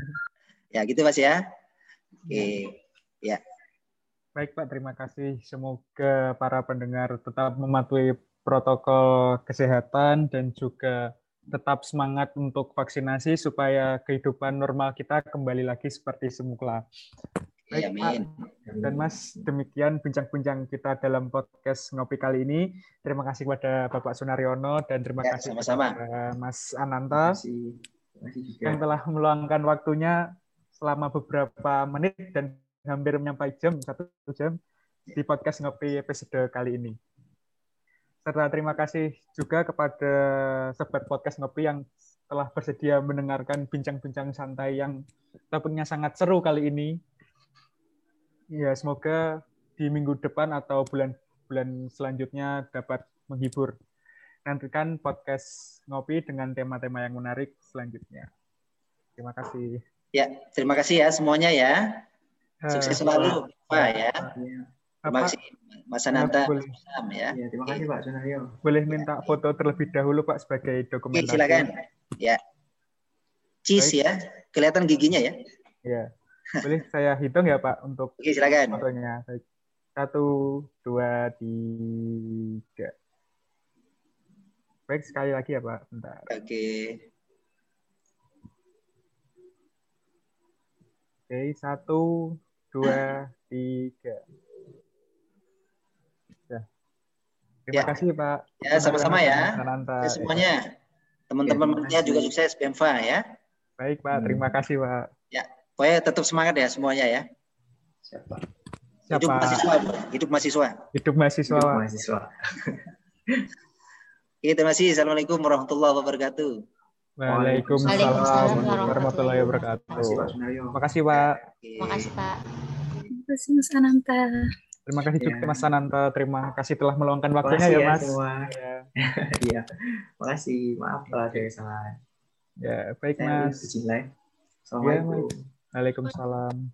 Ya gitu Mas ya. Oke. Ya. Baik Pak, terima kasih. Semoga para pendengar tetap mematuhi protokol kesehatan dan juga tetap semangat untuk vaksinasi supaya kehidupan normal kita kembali lagi seperti semula. Ya, Baik, Pak. amin. Dan Mas, demikian bincang-bincang kita dalam podcast Ngopi kali ini. Terima kasih kepada Bapak Sunaryono dan terima Ya, kasih sama-sama. kepada Mas Terima Ananta kasih. Terima kasih juga. yang telah meluangkan waktunya selama beberapa menit dan hampir menyampai jam, satu jam di podcast Ngopi episode kali ini. Serta terima kasih juga kepada sobat podcast Ngopi yang telah bersedia mendengarkan bincang-bincang santai yang topiknya sangat seru kali ini. Ya, semoga di minggu depan atau bulan-bulan selanjutnya dapat menghibur. Nantikan podcast Ngopi dengan tema-tema yang menarik selanjutnya. Terima kasih. Ya, terima kasih ya semuanya ya. Sukses Eh, selalu, Pak ya. Ya, Terima kasih Mas Ananta, boleh, ya. ya, terima kasih Pak Sunaryo. boleh minta foto terlebih dahulu Pak sebagai Oke, dokumentasi. silakan. Ya. Cheese Baik. ya. Kelihatan giginya ya. Ya. Boleh saya hitung ya Pak untuk Oke, silakan. fotonya. Satu, dua, tiga. Baik, sekali lagi ya Pak. Bentar. Oke. Oke, satu, dua, tiga. Ya. Terima Ya. kasih Pak. Ya, sama-sama ya. Sananta. Ya, semuanya. Teman-teman Ya, ya juga sukses BMFA ya. Baik Pak, terima kasih Pak. Pokoknya tetap semangat ya semuanya ya. Siapa? Hidup Siapa? mahasiswa, Bro. hidup mahasiswa. Hidup mahasiswa. Hidup mahasiswa. Oke, terima kasih. Assalamualaikum warahmatullahi wabarakatuh. Waalaikumsalam Waalaikumsalam warahmatullahi Terima kasih Pak wabarakatuh. Sunaryo. Makasih Pak. Oke. Makasih Pak. Terima kasih Mas Ananta. Terima kasih juga Ya. Mas Sananta. Terima kasih telah meluangkan Terima waktunya kasih ya ya Mas. Ya, Iya. Makasih. Maaf kalau ada kesalahan. ya baik Mas. izin live. Assalamualaikum. Waalaikumsalam.